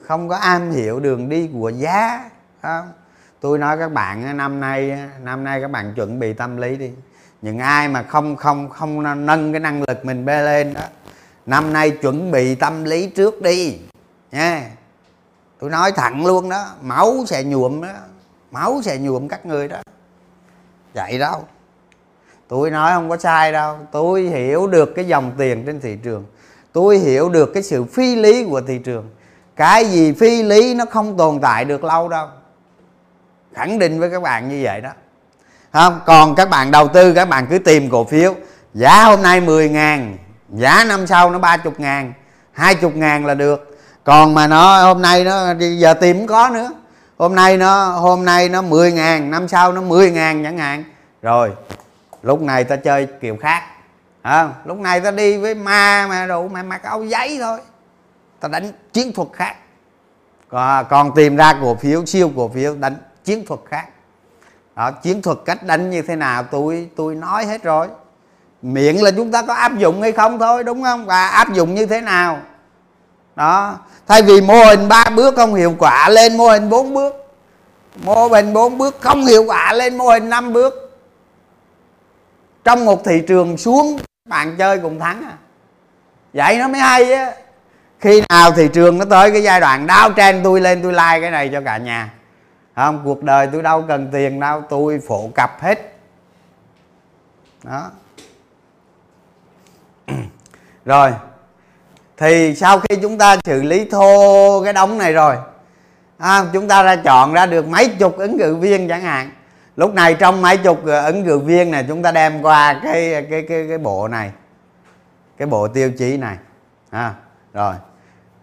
không có am hiểu đường đi của giá không? Tôi nói các bạn năm nay năm nay các bạn chuẩn bị tâm lý đi. Những ai mà không không không nâng cái năng lực mình bê lên đó, năm nay chuẩn bị tâm lý trước đi, nha. Tôi nói thẳng luôn đó, máu sẽ nhuộm đó, máu sẽ nhuộm các người đó. Vậy đâu. Tôi nói không có sai đâu. Tôi hiểu được cái dòng tiền trên thị trường. Tôi hiểu được cái sự phi lý của thị trường cái gì phi lý nó không tồn tại được lâu đâu. Khẳng định với các bạn như vậy đó. Không còn các bạn đầu tư các bạn cứ tìm cổ phiếu. Giá hôm nay 10 ngàn giá năm sau nó 30 ngàn 20 ngàn là được. Còn mà nó hôm nay nó giờ tìm cũng có nữa. Hôm nay nó hôm nay nó 10 ngàn năm sau nó 10 ngàn chẳng hạn. Rồi lúc này ta chơi kiểu khác. À, lúc này ta đi với ma mà đủ mà mặc áo giấy thôi ta đánh chiến thuật khác. Còn, còn tìm ra cổ phiếu siêu cổ phiếu đánh chiến thuật khác. Đó, chiến thuật cách đánh như thế nào tôi tôi nói hết rồi. Miệng là chúng ta có áp dụng hay không thôi đúng không? Và áp dụng như thế nào? Đó thay vì mô hình ba bước không hiệu quả lên mô hình bốn bước. Mô hình bốn bước không hiệu quả lên mô hình năm bước. Trong một thị trường xuống bạn chơi cùng thắng à. Vậy nó mới hay á khi nào thị trường nó tới cái giai đoạn đau trên tôi lên tôi like cái này cho cả nhà. Không cuộc đời tôi đâu cần tiền đâu tôi phổ cập hết. Đó. Rồi thì sau khi chúng ta xử lý thô cái đống này rồi à, chúng ta ra chọn ra được mấy chục ứng cử viên chẳng hạn. Lúc này trong mấy chục ờ, ứng cử viên này chúng ta đem qua cái cái cái cái bộ này cái bộ tiêu chí này. À, rồi.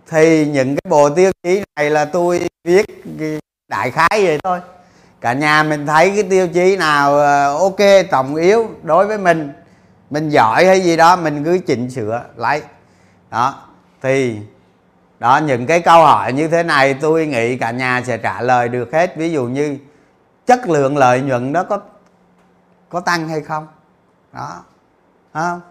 Thì những cái bộ tiêu chí này là tôi viết đại khái vậy thôi. Cả nhà mình thấy cái tiêu chí nào ờ, ok, trọng yếu đối với mình mình giỏi hay gì đó, mình cứ chỉnh sửa lấy đó. Thì đó, những cái câu hỏi như thế này tôi nghĩ cả nhà sẽ trả lời được hết. Ví dụ như chất lượng lợi nhuận đó có có tăng hay không? Đó. Không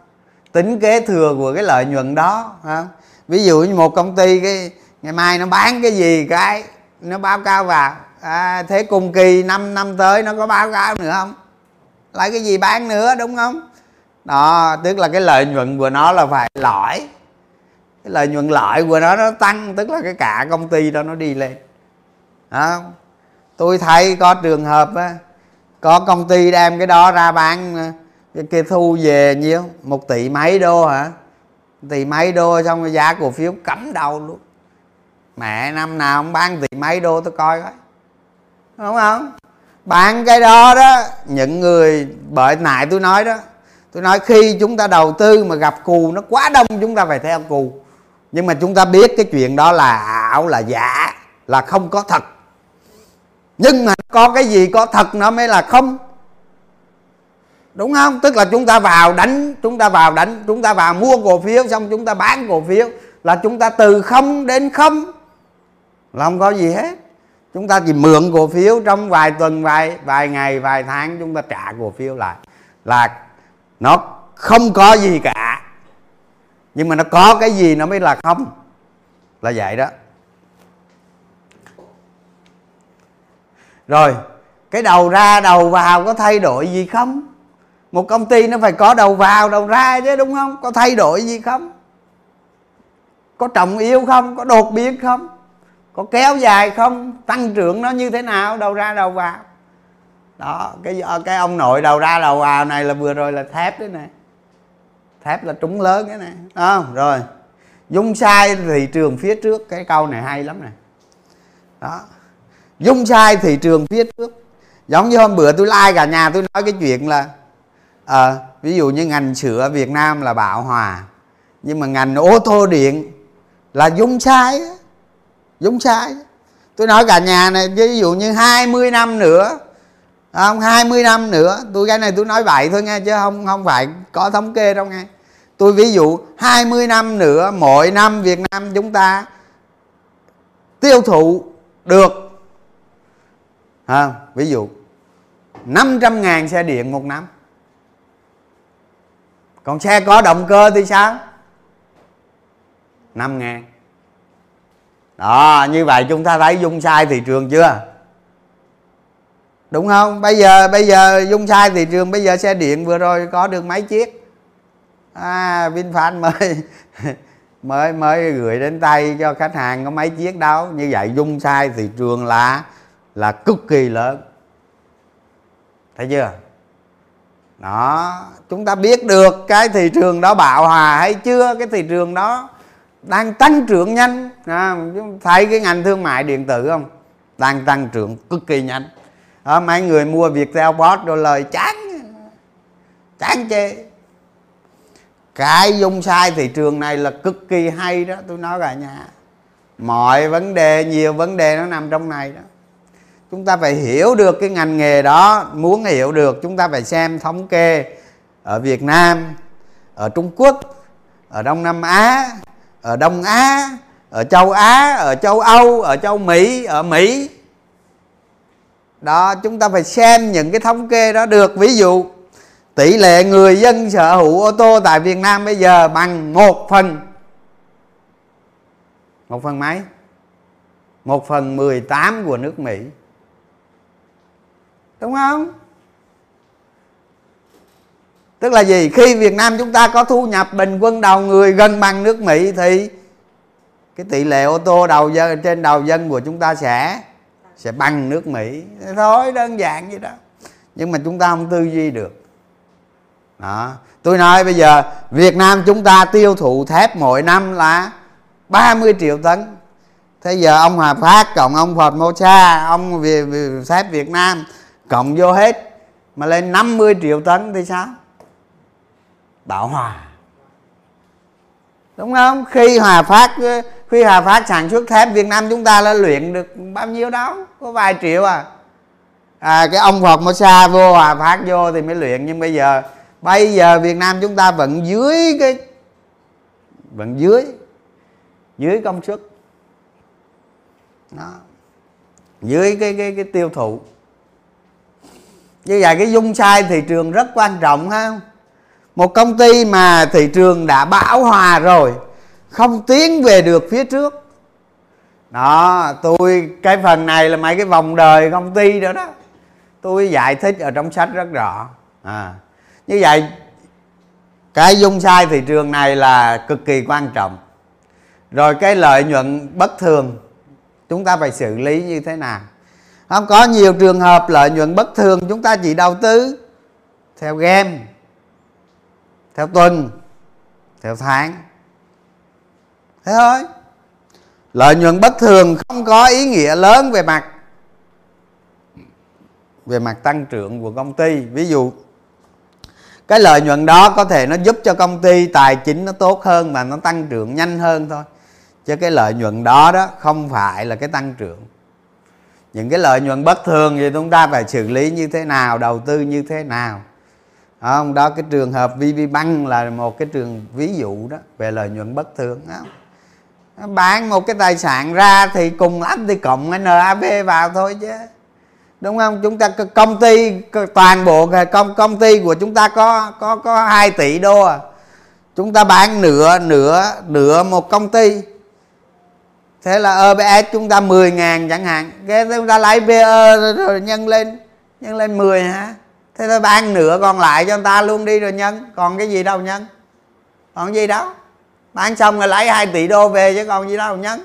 tính kế thừa của cái lợi nhuận đó không? Ví dụ như một công ty cái ngày mai nó bán cái gì cái nó báo cáo vào à, thế cùng kỳ năm năm tới nó có báo cáo nữa không? Lại cái gì bán nữa đúng không? Đó tức là cái lợi nhuận của nó là phải lõi. Cái lợi nhuận lợi của nó nó tăng tức là cái cả công ty đó nó đi lên. Đó. tôi thấy có trường hợp á, có công ty đem cái đó ra bán cái kia thu về nhiêu? Một tỷ mấy đô hả? Tỷ mấy đô xong rồi giá cổ phiếu cắm đầu luôn. Mẹ, năm nào ông bán tỷ mấy đô tôi coi coi. Đúng không? Bán cái đó đó, những người, bởi nại tôi nói đó, tôi nói khi chúng ta đầu tư mà gặp cù, nó quá đông chúng ta phải theo cù. Nhưng mà chúng ta biết cái chuyện đó là ảo, là giả, là không có thật. Nhưng mà có cái gì có thật nó mới là không? Đúng không? Tức là chúng ta vào đánh, chúng ta vào đánh, chúng ta vào mua cổ phiếu, xong chúng ta bán cổ phiếu. Là chúng ta từ không đến không, là không có gì hết. Chúng ta chỉ mượn cổ phiếu trong vài tuần, vài vài ngày, vài tháng, chúng ta trả cổ phiếu lại. Là nó không có gì cả. Nhưng mà nó có cái gì nó mới là không? Là vậy đó. Rồi, cái đầu ra, đầu vào có thay đổi gì không? Một công ty nó phải có đầu vào, đầu ra chứ, đúng không? Có thay đổi gì không? Có trọng yếu không? Có đột biến không? Có kéo dài không? Tăng trưởng nó như thế nào? Đầu ra, đầu vào. Đó, cái cái ông nội đầu ra, đầu vào này là vừa rồi là thép đấy này. Thép là trúng lớn cái này. Đó, rồi. Dung sai thị trường phía trước. Cái câu này hay lắm này. Đó. Dung sai thị trường phía trước. Giống như hôm bữa tôi like cả nhà tôi nói cái chuyện là à, ví dụ như ngành sữa Việt Nam là bạo hòa nhưng mà ngành ô tô điện là dung sai dung sai tôi nói cả nhà này ví dụ như 20 năm nữa à, không 20 năm nữa tôi cái này tôi nói vậy thôi nghe chứ không không phải có thống kê đâu nghe. Tôi ví dụ 20 năm nữa mỗi năm Việt Nam chúng ta tiêu thụ được à, ví dụ 500 ngàn xe điện một năm còn xe có động cơ thì sao? 5 ngàn. Đó như vậy chúng ta thấy dung sai thị trường chưa? Đúng không? Bây giờ bây giờ dung sai thị trường bây giờ xe điện vừa rồi có được mấy chiếc? À vinfast mới mới mới gửi đến tay cho khách hàng có mấy chiếc đâu. Như vậy dung sai thị trường là là cực kỳ lớn. Thấy chưa đó chúng ta biết được cái thị trường đó bạo hòa hay chưa cái thị trường đó đang tăng trưởng nhanh. À, thấy cái ngành thương mại điện tử không? Đang tăng trưởng cực kỳ nhanh. Đó, mấy người mua Viettel Post rồi lời chán chán chê. Cái dung sai thị trường này là cực kỳ hay đó tôi nói cả nhà. Mọi vấn đề nhiều vấn đề nó nằm trong này đó chúng ta phải hiểu được cái ngành nghề đó, muốn hiểu được, chúng ta phải xem thống kê ở Việt Nam, ở Trung Quốc, ở Đông Nam Á, ở Đông Á, ở châu Á, ở châu Âu, ở châu Mỹ, ở Mỹ. Đó, chúng ta phải xem những cái thống kê đó được. Ví dụ, tỷ lệ người dân sở hữu ô tô tại Việt Nam bây giờ bằng một phần. Một phần mấy? Một phần 18 của nước Mỹ đúng không? Tức là gì? Khi Việt Nam chúng ta có thu nhập bình quân đầu người gần bằng nước Mỹ thì cái tỷ lệ ô tô đầu dân trên đầu dân của chúng ta sẽ sẽ bằng nước Mỹ. Thôi đơn giản vậy đó. Nhưng mà chúng ta không tư duy được. Đó. Tôi nói bây giờ Việt Nam chúng ta tiêu thụ thép mỗi năm là 30 triệu tấn. Thế giờ ông Hòa Phát cộng ông Phật Mocha ông về, về thép Việt Nam cộng vô hết. Mà lên 50 triệu tấn thì sao? Bão hòa. Đúng không? Khi hòa phát, khi hòa phát sản xuất thép, việt nam chúng ta đã luyện được bao nhiêu đó? Có vài triệu à. À cái ông phật mosa vô hòa phát vô thì mới luyện. Nhưng bây giờ bây giờ việt nam chúng ta vẫn dưới cái, vẫn dưới dưới công suất. Đó. dưới cái cái cái tiêu thụ như vậy cái dung sai thị trường rất quan trọng ha một công ty mà thị trường đã bão hòa rồi, không tiến về được phía trước. Đó, tôi, cái phần này là mấy cái vòng đời công ty đó đó. Tôi giải thích ở trong sách rất rõ. À như vậy, cái dung sai thị trường này là cực kỳ quan trọng. Rồi cái lợi nhuận bất thường, chúng ta phải xử lý như thế nào? Không có nhiều trường hợp lợi nhuận bất thường, chúng ta chỉ đầu tư theo game, theo tuần, theo tháng. Thế thôi. Lợi nhuận bất thường không có ý nghĩa lớn về mặt về mặt tăng trưởng của công ty. Ví dụ, cái lợi nhuận đó có thể nó giúp cho công ty tài chính nó tốt hơn và nó tăng trưởng nhanh hơn thôi. Chứ cái lợi nhuận đó đó không phải là cái tăng trưởng những cái lợi nhuận bất thường thì chúng ta phải xử lý như thế nào, đầu tư như thế nào. Không đó, cái trường hợp VB Bank là một cái trường ví dụ đó về lợi nhuận bất thường không bán một cái tài sản ra thì cùng lắm thì cộng NAV vào thôi chứ. Đúng không? Chúng ta công ty toàn bộ công công ty của chúng ta có có có 2 tỷ đô à. Chúng ta bán nửa nửa nửa một công ty thế là ờ, EPS chúng ta 10 ngàn chẳng hạn. Cái chúng ta lấy PE rồi nhân lên nhân lên 10 hả? Thế thôi bán nửa còn lại cho người ta luôn đi rồi nhân. Còn cái gì đâu nhân. Còn gì đâu. Bán xong rồi lấy 2 tỷ đô về chứ còn gì đâu nhân.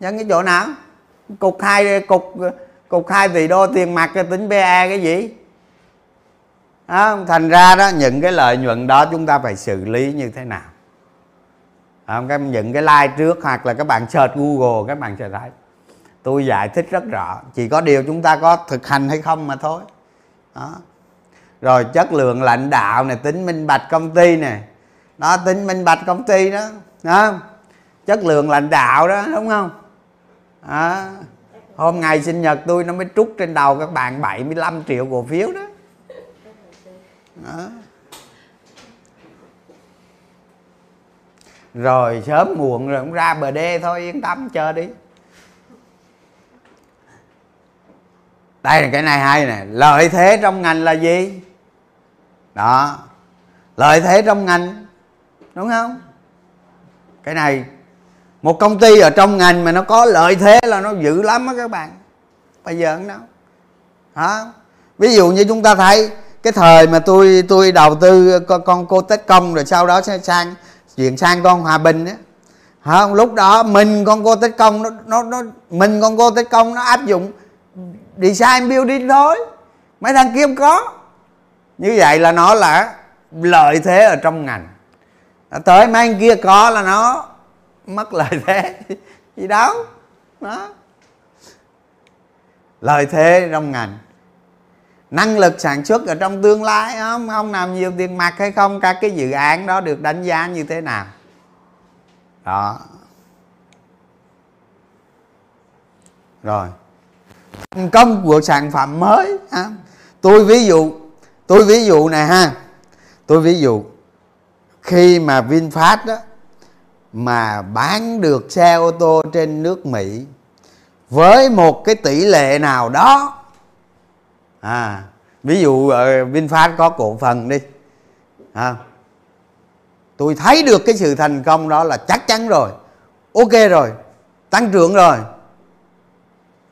Nhân cái chỗ nào? Cục hai cục cục 2 tỷ đô tiền mặt tính PE cái gì? Đó, thành ra đó những cái lợi nhuận đó chúng ta phải xử lý như thế nào? À, không cái những cái like trước hoặc là các bạn search google các bạn sẽ thấy tôi giải thích rất rõ chỉ có điều chúng ta có thực hành hay không mà thôi. Đó. Rồi chất lượng lãnh đạo này tính minh bạch công ty này. Đó tính minh bạch công ty đó đó. Chất lượng lãnh đạo đó đúng không? Đó. hôm ngày sinh nhật tôi nó mới trút trên đầu các bạn 75 triệu cổ phiếu đó, đó. Rồi sớm muộn rồi cũng ra bờ đê thôi yên tâm chờ đi. Đây là cái này hay nè lợi thế trong ngành là gì? Đó lợi thế trong ngành đúng không? Cái này một công ty ở trong ngành mà nó có lợi thế là nó dữ lắm á các bạn. Bây giờ nó hả? Ví dụ như chúng ta thấy cái thời mà tôi tôi đầu tư con, con cô tết công rồi sau đó sẽ sang chuyển sang con hòa bình á. Không lúc đó mình con cô tích công nó nó nó, mình con cô tích công nó áp dụng design building thôi. Mấy thằng kia không có. Như vậy là nó là lợi thế ở trong ngành. À, tới mấy anh kia có là nó mất lợi thế gì đâu. Đó. Lợi thế trong ngành năng lực sản xuất ở trong tương lai, không không làm nhiều tiền mặt hay không? Các cái dự án đó được đánh giá như thế nào? Đó. Rồi. Thành công của sản phẩm mới, ha. Tôi ví dụ, tôi ví dụ này ha. Tôi ví dụ, khi mà vinfast đó mà bán được xe ô tô trên nước mỹ, với một cái tỷ lệ nào đó à ví dụ ờ, vinfast có cổ phần đi. À, tôi thấy được cái sự thành công đó là chắc chắn rồi. Ok rồi tăng trưởng rồi.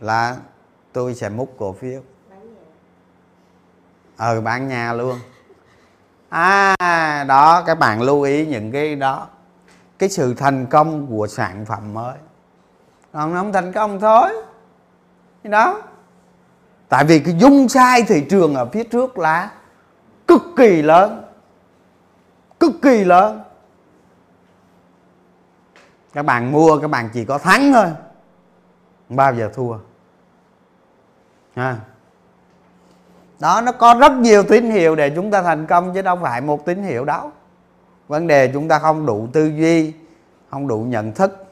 Là tôi sẽ múc cổ phiếu. Ờ bán nhà luôn. À đó các bạn lưu ý những cái đó. Cái sự thành công của sản phẩm mới. Còn nó không thành công thôi. Đó tại vì cái dung sai thị trường ở phía trước là cực kỳ lớn. Cực kỳ lớn. Các bạn mua, các bạn chỉ có thắng thôi. Không bao giờ thua. À. đó, nó có rất nhiều tín hiệu để chúng ta thành công chứ đâu phải một tín hiệu đó vấn đề chúng ta không đủ tư duy, không đủ nhận thức,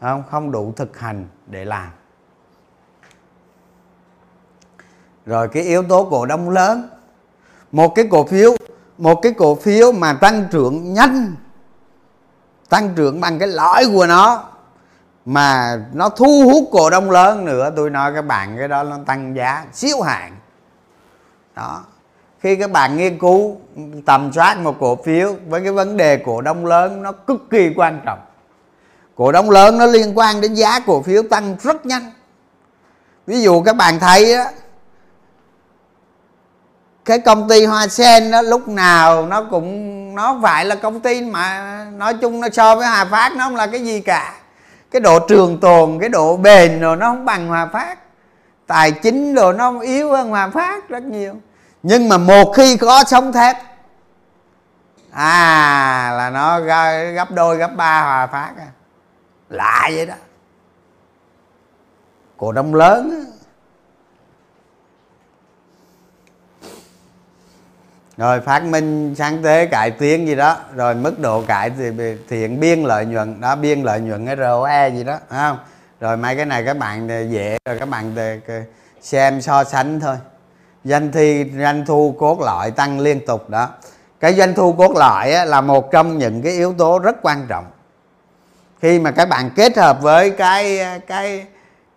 không không đủ thực hành để làm. Rồi cái yếu tố cổ đông lớn. Một cái cổ phiếu, một cái cổ phiếu mà tăng trưởng nhanh. Tăng trưởng bằng cái lõi của nó. Mà nó thu hút cổ đông lớn nữa, tôi nói các bạn cái đó nó tăng giá xíu hạn. Đó. Khi các bạn nghiên cứu, tầm soát một cổ phiếu với cái vấn đề cổ đông lớn, nó cực kỳ quan trọng. Cổ đông lớn nó liên quan đến giá cổ phiếu tăng rất nhanh. Ví dụ các bạn thấy á cái công ty hoa sen đó, lúc nào nó cũng, nó phải là công ty mà nói chung nó so với hòa phát, nó không là cái gì cả. Cái độ trường tồn, cái độ bền rồi nó không bằng hòa phát. Tài chính rồi nó yếu hơn hòa phát rất nhiều. Nhưng mà một khi có sống thép à là nó gấp đôi, gấp ba hòa phát à. Lạ vậy đó. Cổ đông lớn á. Rồi phát minh sáng tế cải tiến gì đó. Rồi mức độ cải thiện biên lợi nhuận. Đó biên lợi nhuận cái ROE gì đó phải không? Rồi mấy cái này các bạn dễ rồi các bạn xem so sánh thôi. Doanh thi doanh thu cốt lõi tăng liên tục đó. Cái doanh thu cốt lõi là một trong những cái yếu tố rất quan trọng. Khi mà các bạn kết hợp với cái cái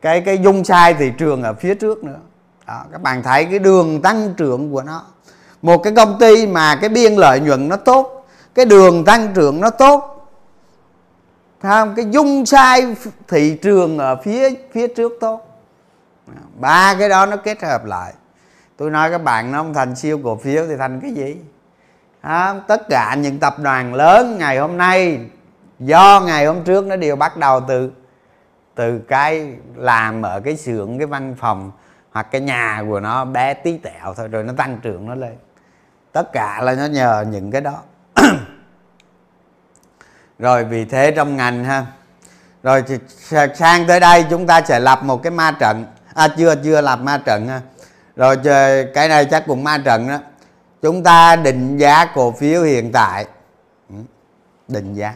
cái cái dung sai thị trường ở phía trước nữa. Đó, các bạn thấy cái đường tăng trưởng của nó một cái công ty mà cái biên lợi nhuận nó tốt cái đường tăng trưởng nó tốt không cái dung sai thị trường ở phía phía trước tốt. Ba cái đó nó kết hợp lại. Tôi nói các bạn nó không thành siêu cổ phiếu thì thành cái gì? À, tất cả những tập đoàn lớn ngày hôm nay do ngày hôm trước nó đều bắt đầu từ từ cái làm ở cái xưởng cái văn phòng hoặc cái nhà của nó bé tí tẹo thôi rồi nó tăng trưởng nó lên tất cả là nó nhờ những cái đó. Rồi vì thế trong ngành ha. Rồi sang tới đây chúng ta sẽ lập một cái ma trận. À chưa chưa lập ma trận ha. Rồi cái này chắc cũng ma trận đó. Chúng ta định giá cổ phiếu hiện tại. Ừ, định giá.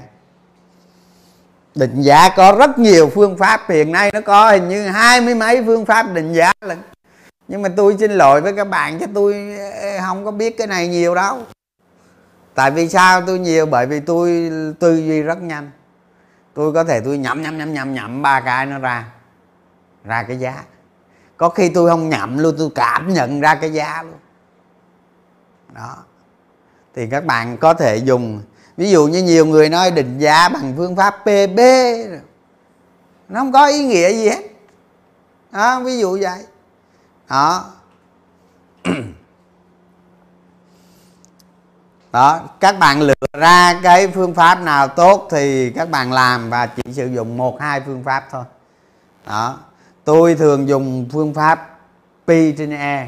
Định giá có rất nhiều phương pháp. Hiện nay nó có hình như hai mươi mấy phương pháp định giá lần nhưng mà tôi xin lỗi với các bạn chứ tôi ờ, không có biết cái này nhiều đâu. Tại vì sao tôi nhiều? Bởi vì tôi tư duy rất nhanh. Tôi có thể tôi nhẩm nhẩm nhẩm nhẩm nhẩm ba cái nó ra ra cái giá. Có khi tôi không nhẩm luôn tôi cảm nhận ra cái giá luôn. Đó. Thì các bạn có thể dùng ví dụ như nhiều người nói định giá bằng phương pháp PB nó không có ý nghĩa gì hết. Đó, ví dụ vậy đó. Đó, các bạn lựa ra cái phương pháp nào tốt thì các bạn làm và chỉ sử dụng một, hai phương pháp thôi. Đó. Tôi thường dùng phương pháp pi trên e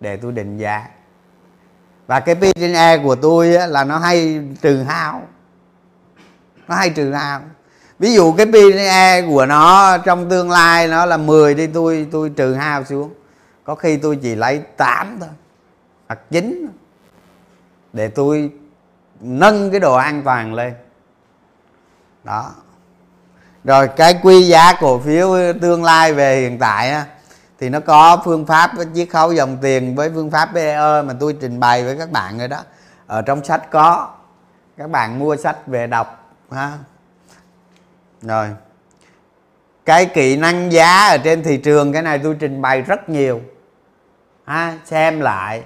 để tôi định giá. Và cái pi trên e của tôi là nó hay trừ hao. Nó hay trừ hao. Ví dụ cái pi trên e của nó trong tương lai nó là 10 thì tôi tôi trừ hao xuống có khi tôi chỉ lấy 8 thôi hoặc 9 để tôi nâng cái độ an toàn lên. Đó. Rồi cái quy giá cổ phiếu tương lai về hiện tại á, thì nó có phương pháp chiết khấu dòng tiền với phương pháp PE mà tôi trình bày với các bạn rồi đó. Ở trong sách có. Các bạn mua sách về đọc ha. Rồi. Cái kỹ năng giá ở trên thị trường cái này tôi trình bày rất nhiều ha xem lại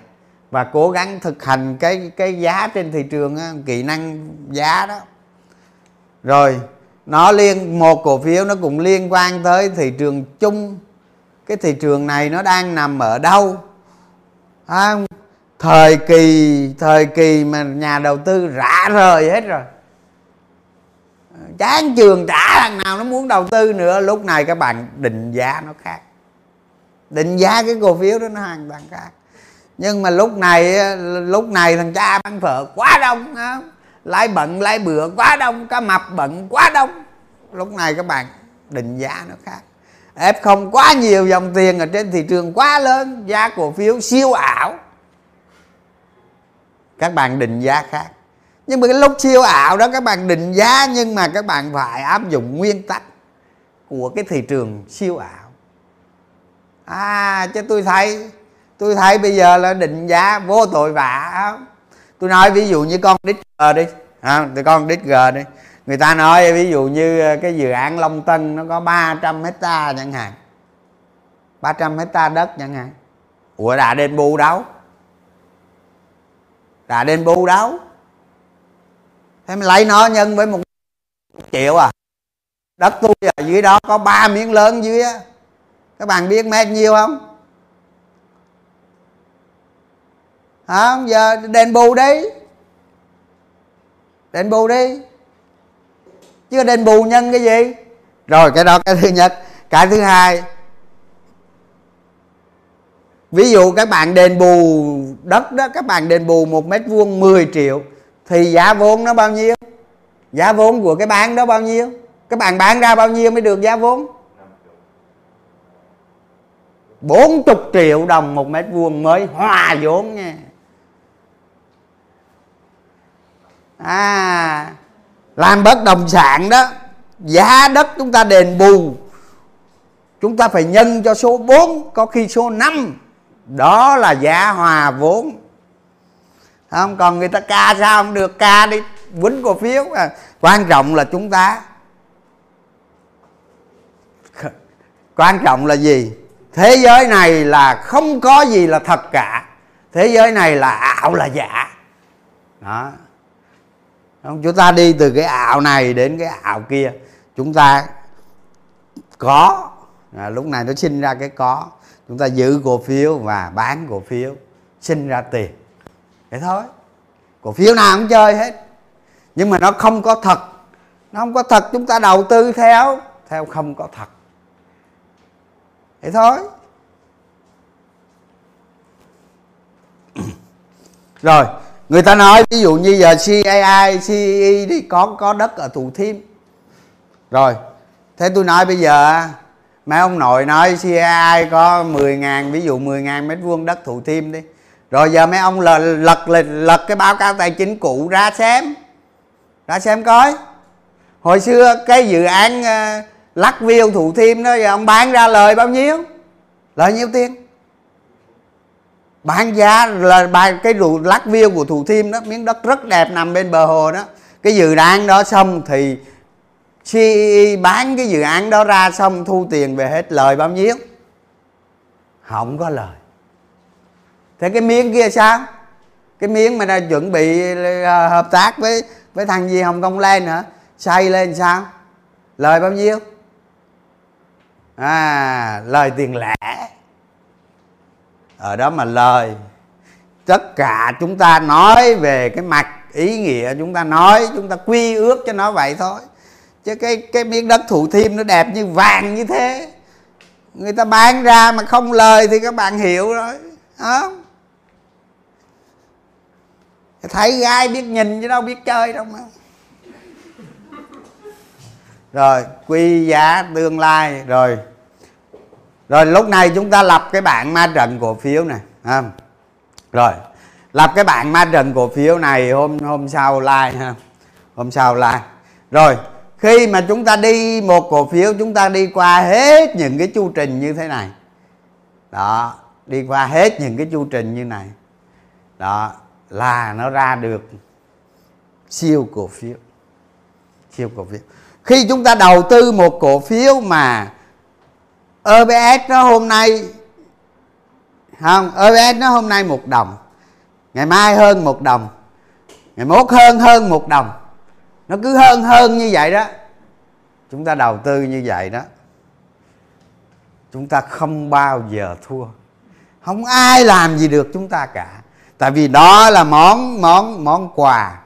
và cố gắng thực hành cái cái giá trên thị trường á, kỹ năng giá đó. Rồi nó liên một cổ phiếu nó cũng liên quan tới thị trường chung. Cái thị trường này nó đang nằm ở đâu? À, thời kỳ thời kỳ mà nhà đầu tư rã rời hết rồi. Chán trường trả thằng nào nó muốn đầu tư nữa. Lúc này các bạn định giá nó khác định giá cái cổ phiếu đó nó hoàn toàn khác. Nhưng mà lúc này lúc này thằng cha bán phở quá đông lái bận, lái bữa quá đông, cá mập bận quá đông. Lúc này các bạn, định giá nó khác. F không quá nhiều dòng tiền ở trên thị trường quá lớn, giá cổ phiếu siêu ảo. Các bạn định giá khác. Nhưng mà cái lúc siêu ảo đó các bạn định giá, nhưng mà các bạn phải áp dụng nguyên tắc của cái thị trường siêu ảo à chứ tôi thấy tôi thấy bây giờ là định giá vô tội vạ tôi nói ví dụ như con đít g đi à, con đít g đi. Người ta nói ví dụ như ờ, cái dự án Long Tân nó có 300 hecta chẳng hạn. 300 hecta đất chẳng hạn. Ủa đã đền bù đâu? Đã đền bù đâu? Thế mình lấy nó nhân với một triệu à? Đất tôi ở dưới đó có ba miếng lớn dưới á các bạn biết mét nhiêu không? Không, giờ đền bù đi. Đền bù đi. Chứ đền bù nhân cái gì? Rồi, cái đó cái thứ nhất. Cái thứ hai, ví dụ các bạn đền bù đất đó, các bạn đền bù một mét vuông 10 triệu, thì giá vốn nó bao nhiêu? Giá vốn của cái bán đó bao nhiêu? Các bạn bán ra bao nhiêu mới được giá vốn? 40 triệu đồng một mét vuông mới hòa vốn nha. À làm bất động sản đó, giá đất chúng ta đền bù. Chúng ta phải nhân cho số 4 có khi số 5 đó là giá hòa vốn. Không, còn người ta ca sao không được, ca đi, quýnh cổ phiếu. À. quan trọng là chúng ta. Quan trọng là gì? Thế giới này là không có gì là thật cả. Thế giới này là ảo là giả. Đó. Chúng ta đi từ cái ảo này đến cái ảo kia. Chúng ta có. À, lúc này nó sinh ra cái có. Chúng ta giữ cổ phiếu và bán cổ phiếu. Sinh ra tiền. Thế thôi. Cổ phiếu nào cũng chơi hết. Nhưng mà nó không có thật. Nó không có thật chúng ta đầu tư theo. Theo không có thật thế thôi. Rồi người ta nói ví dụ như giờ CAI CE đi có có đất ở Thủ Thiêm. Rồi thế tôi nói bây giờ mấy ông nội nói CAI có 10 ngàn ví dụ 10 ngàn mét vuông đất Thủ Thiêm đi. Rồi giờ mấy ông lật lật lật, lật cái báo cáo tài chính cũ ra xem. Ra xem coi. Hồi xưa cái dự án uh, lắc view thủ thiêm đó, rồi ông bán ra lời bao nhiêu? Lời nhiêu tiền? Bán giá là bài cái rượu lắc view của thủ thiêm đó, miếng đất rất đẹp nằm bên bờ hồ đó. Cái dự án đó xong thì CE bán cái dự án đó ra xong thu tiền về hết lời bao nhiêu? Không có lời. Thế cái miếng kia sao? Cái miếng mà đã chuẩn bị ờ, hợp tác với với thằng gì hồng kông lên hả? Xây lên sao? Lời bao nhiêu? À lời tiền lẻ. Ở đó mà lời. Tất cả chúng ta nói về cái mặt ý nghĩa chúng ta nói, chúng ta quy ước cho nó vậy thôi. Chứ cái cái miếng đất thủ thiêm nó đẹp như vàng như thế. Người ta bán ra mà không lời thì các bạn hiểu rồi không thấy gái biết nhìn chứ đâu biết chơi đâu mà rồi quy giá tương lai, rồi. Rồi, lúc này chúng ta lập cái bảng ma trận cổ phiếu này ha rồi, lập cái bảng ma trận cổ phiếu này hôm hôm sau like ha. Hôm sau like. Rồi, khi mà chúng ta đi một cổ phiếu, chúng ta đi qua hết những cái chu trình như thế này. Đó, đi qua hết những cái chu trình như này. Đó, là nó ra được siêu cổ phiếu. Siêu cổ phiếu khi chúng ta đầu tư một cổ phiếu mà OBS nó hôm nay, không OBS nó hôm nay một đồng, ngày mai hơn một đồng, ngày mốt hơn hơn một đồng, nó cứ hơn hơn như vậy đó. Chúng ta đầu tư như vậy đó, chúng ta không bao giờ thua, không ai làm gì được chúng ta cả. Tại vì đó là món món món quà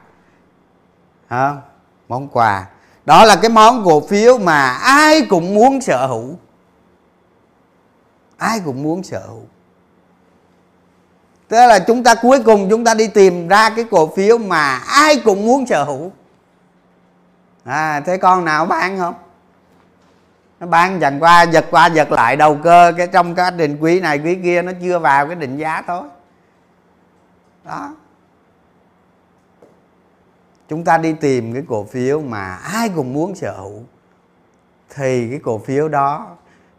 hả món quà đó là cái món cổ phiếu mà ai cũng muốn sở hữu. Ai cũng muốn sở hữu. Tức là chúng ta cuối cùng chúng ta đi tìm ra cái cổ phiếu mà ai cũng muốn sở hữu. À thế con nào bán không? Nó bán dần qua, giật qua, giật lại đầu cơ. Cái trong cái định quý này, quý kia nó chưa vào cái định giá thôi. Đó chúng ta đi tìm cái cổ phiếu mà ai cũng muốn sở hữu. Thì cái cổ phiếu đó,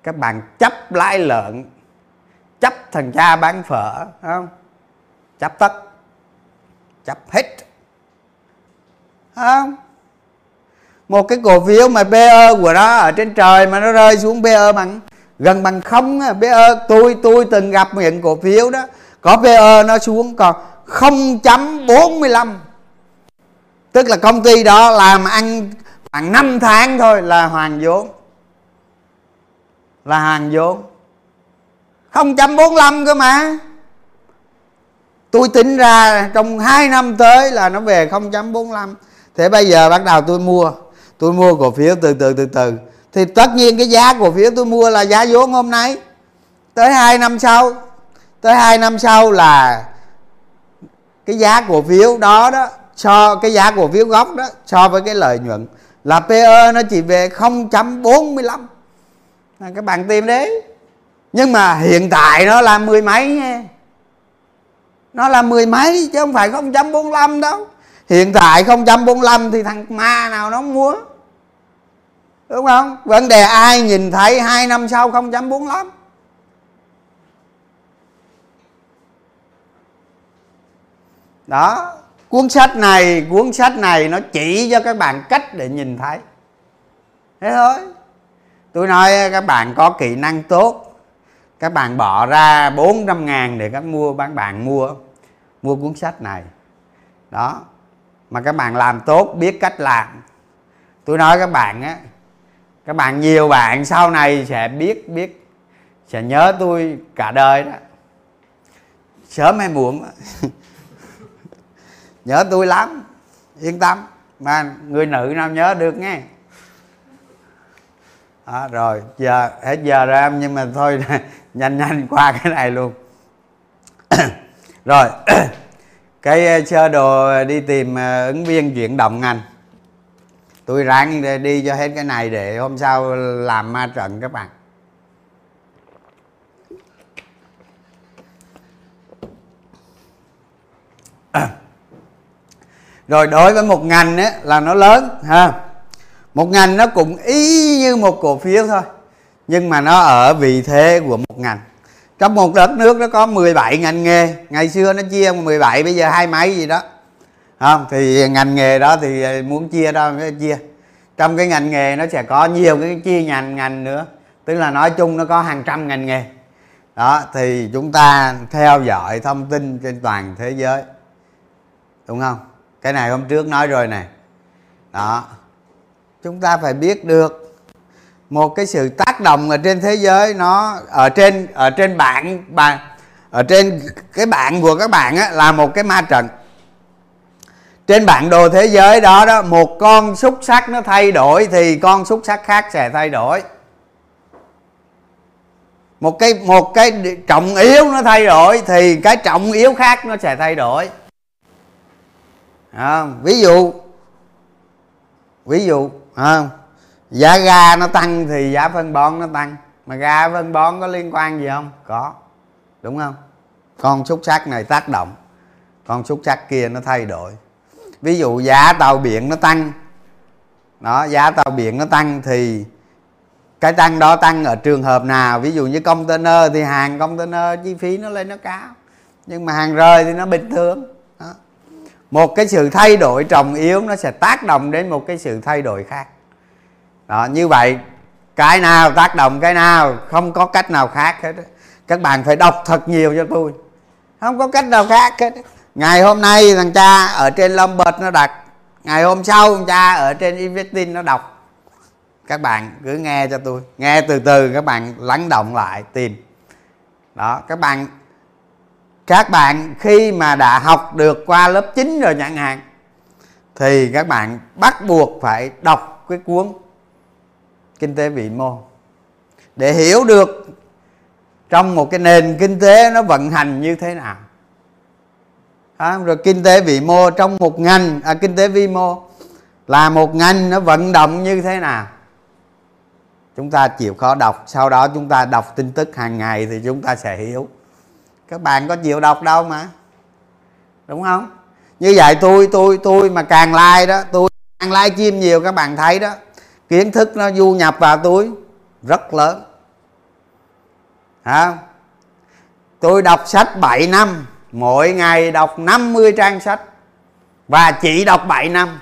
các bạn chấp lãi lợn, chấp thằng cha bán phở không? Chấp tất, chấp hết. Không? Một cái cổ phiếu mà PE của nó ở trên trời mà nó rơi xuống PE bằng, gần bằng không PE tôi tôi từng gặp những cổ phiếu đó. Có PE nó xuống còn 0.45 tức là công ty đó làm ăn khoảng 5 tháng thôi là hoàn vốn. Là hoàn vốn. 0.45 cơ mà. Tôi tính ra trong 2 năm tới là nó về 0.45 thế bây giờ bắt đầu tôi mua. Tôi mua cổ phiếu từ từ từ từ. Thì tất nhiên cái giá cổ phiếu tôi mua là giá vốn hôm nay. Tới 2 năm sau, tới 2 năm sau là cái giá cổ phiếu đó đó so cái giá cổ phiếu gốc đó, so với cái lợi nhuận là PE nó chỉ về 0.45 là các bạn tìm đấy. Nhưng mà hiện tại nó là mười mấy nha. Nó là mười mấy chứ không phải 0.45 đâu. Hiện tại 0.45 thì thằng ma nào nó mua. Đúng không? Vấn đề ai nhìn thấy hai năm sau 0.45 đó cuốn sách này, cuốn sách này nó chỉ cho các bạn cách để nhìn thấy. Thế thôi. Tôi nói các bạn có kỹ năng tốt. Các bạn bỏ ra 400 ngàn để các mua bán bạn mua mua cuốn sách này. Đó. Mà các bạn làm tốt, biết cách làm. Tôi nói các bạn á, các bạn nhiều bạn sau này sẽ biết biết, sẽ nhớ tôi cả đời đó. Sớm hay muộn nhớ tôi lắm. Yên tâm. Mà người nữ nào nhớ được nghe. À, rồi giờ hết giờ rồi em nhưng mà thôi nhanh nhanh qua cái này luôn. Rồi cái ờ, sơ đồ đi tìm ờ, ứng viên chuyển động ngành. Tôi ráng đi cho hết cái này để hôm sau làm ma trận các bạn. rồi đối với một ngành ấy, là nó lớn ha. Một ngành nó cũng y như một cổ phiếu thôi nhưng mà nó ở vị thế của một ngành. Trong một đất nước nó có 17 ngành nghề ngày xưa nó chia 17 bây giờ hai mấy gì đó. Không thì ngành nghề đó thì muốn chia đâu nó chia. Trong cái ngành nghề nó sẽ có nhiều cái chia ngành ngành nữa tức là nói chung nó có hàng trăm ngành nghề. Đó thì chúng ta theo dõi thông tin trên toàn thế giới đúng không? Cái này hôm trước nói rồi này. Đó. Chúng ta phải biết được một cái sự tác động ở trên thế giới nó ở trên ở trên bạn bạn ở trên cái bạn của các bạn á, là một cái ma trận. Trên bản đồ thế giới đó đó một con xúc sắc nó thay đổi thì con xúc sắc khác sẽ thay đổi. Một cái một cái trọng yếu nó thay đổi thì cái trọng yếu khác nó sẽ thay đổi à, ví dụ ví dụ à, giá ga nó tăng thì giá phân bón nó tăng. Mà ga phân bón có liên quan gì không? Có. Đúng không? Con xúc sắc này tác động. Con xúc sắc kia nó thay đổi. Ví dụ giá tàu biển nó tăng. Đó giá tàu biển nó tăng thì cái tăng đó tăng ở trường hợp nào? Ví dụ như container thì hàng container chi phí nó lên nó cao. Nhưng mà hàng rời thì nó bình thường một cái sự thay đổi trọng yếu nó sẽ tác động đến một cái sự thay đổi khác. Đó, như vậy, cái nào tác động, cái nào không có cách nào khác hết các bạn phải đọc thật nhiều cho tôi. Không có cách nào khác hết ngày hôm nay thằng cha ở trên Lombard nó đặt, ngày hôm sau thằng cha ở trên Investing nó đọc. Các bạn cứ nghe cho tôi, nghe từ từ các bạn lắng động lại, tìm. Đó, các bạn các bạn khi mà đã học được qua lớp 9 rồi chẳng hạn thì các bạn bắt buộc phải đọc cái cuốn kinh tế vĩ mô. Để hiểu được trong một cái nền kinh tế nó vận hành như thế nào. À, rồi kinh tế vĩ mô trong một ngành à, kinh tế vi mô là một ngành nó vận động như thế nào? Chúng ta chịu khó đọc sau đó chúng ta đọc tin tức hàng ngày thì chúng ta sẽ hiểu các bạn có chịu đọc đâu mà. Đúng không? Như vậy tôi tôi tôi mà càng like đó, tôi càng like chim nhiều, các bạn thấy đó, kiến thức nó du nhập vào tôi rất lớn. Hả tôi đọc sách 7 năm, mỗi ngày đọc 50 trang sách và chỉ đọc 7 năm.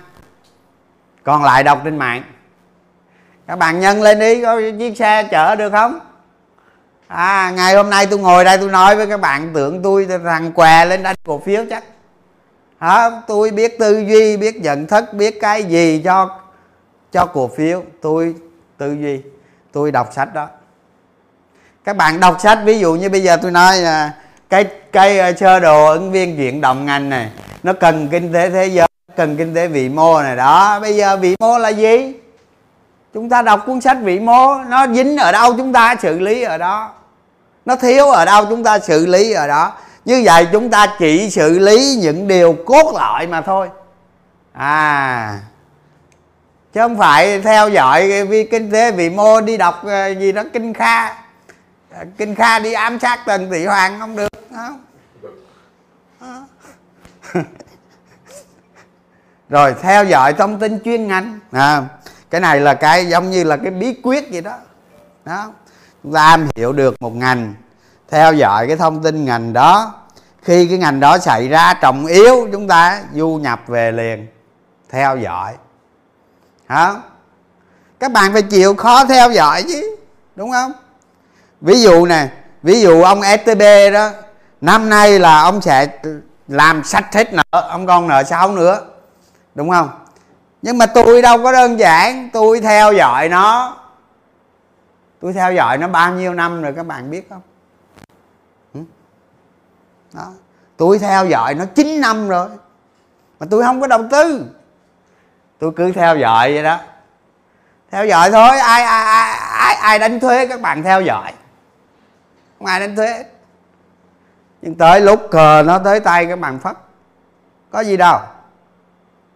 Còn lại đọc trên mạng. Các bạn nhân lên đi, có chiếc xe chở được không? À ngày hôm nay tôi ngồi đây tôi nói với các bạn tưởng tôi rằng què lên đánh cổ phiếu chắc. Hả? Tôi biết tư duy, biết nhận thức, biết cái gì cho cho cổ phiếu. Tôi tư duy. Tôi đọc sách đó. Các bạn đọc sách, ví dụ như bây giờ tôi nói là cái cái à, sơ đồ ứng viên chuyển động ngành này, nó cần kinh tế thế giới, cần kinh tế vĩ mô này. Đó, bây giờ vĩ mô là gì? Chúng ta đọc cuốn sách vĩ mô, nó dính ở đâu chúng ta xử lý ở đó? Nó thiếu ở đâu chúng ta xử lý ở đó. Như vậy chúng ta chỉ xử lý những điều cốt lõi mà thôi. À chứ không phải theo dõi vi kinh tế vĩ mô đi đọc ờ, gì đó kinh kha. Kinh kha đi ám sát tần tỷ hoàng không được không rồi theo dõi thông tin chuyên ngành à, cái này là cái giống như là cái bí quyết gì đó đó chúng ta am hiểu được một ngành, theo dõi cái thông tin ngành đó. Khi cái ngành đó xảy ra, trọng yếu chúng ta du nhập về liền, theo dõi. Hả? Các bạn phải chịu khó theo dõi chứ, đúng không? Ví dụ nè, ví dụ ông stb đó, năm nay là ông sẽ làm sạch hết nợ, ông còn nợ sáu nữa, đúng không? Nhưng mà tôi đâu có đơn giản, tôi theo dõi nó tôi theo dõi nó bao nhiêu năm rồi các bạn biết không? Đó. Tôi theo dõi nó 9 năm rồi. Mà tôi không có đầu tư. Tôi cứ theo dõi vậy đó. Theo dõi thôi. Ai ai ai ai, ai đánh thuế các bạn theo dõi. Không ai đánh thuế. Nhưng tới lúc cờ nó tới tay các bạn phất có gì đâu.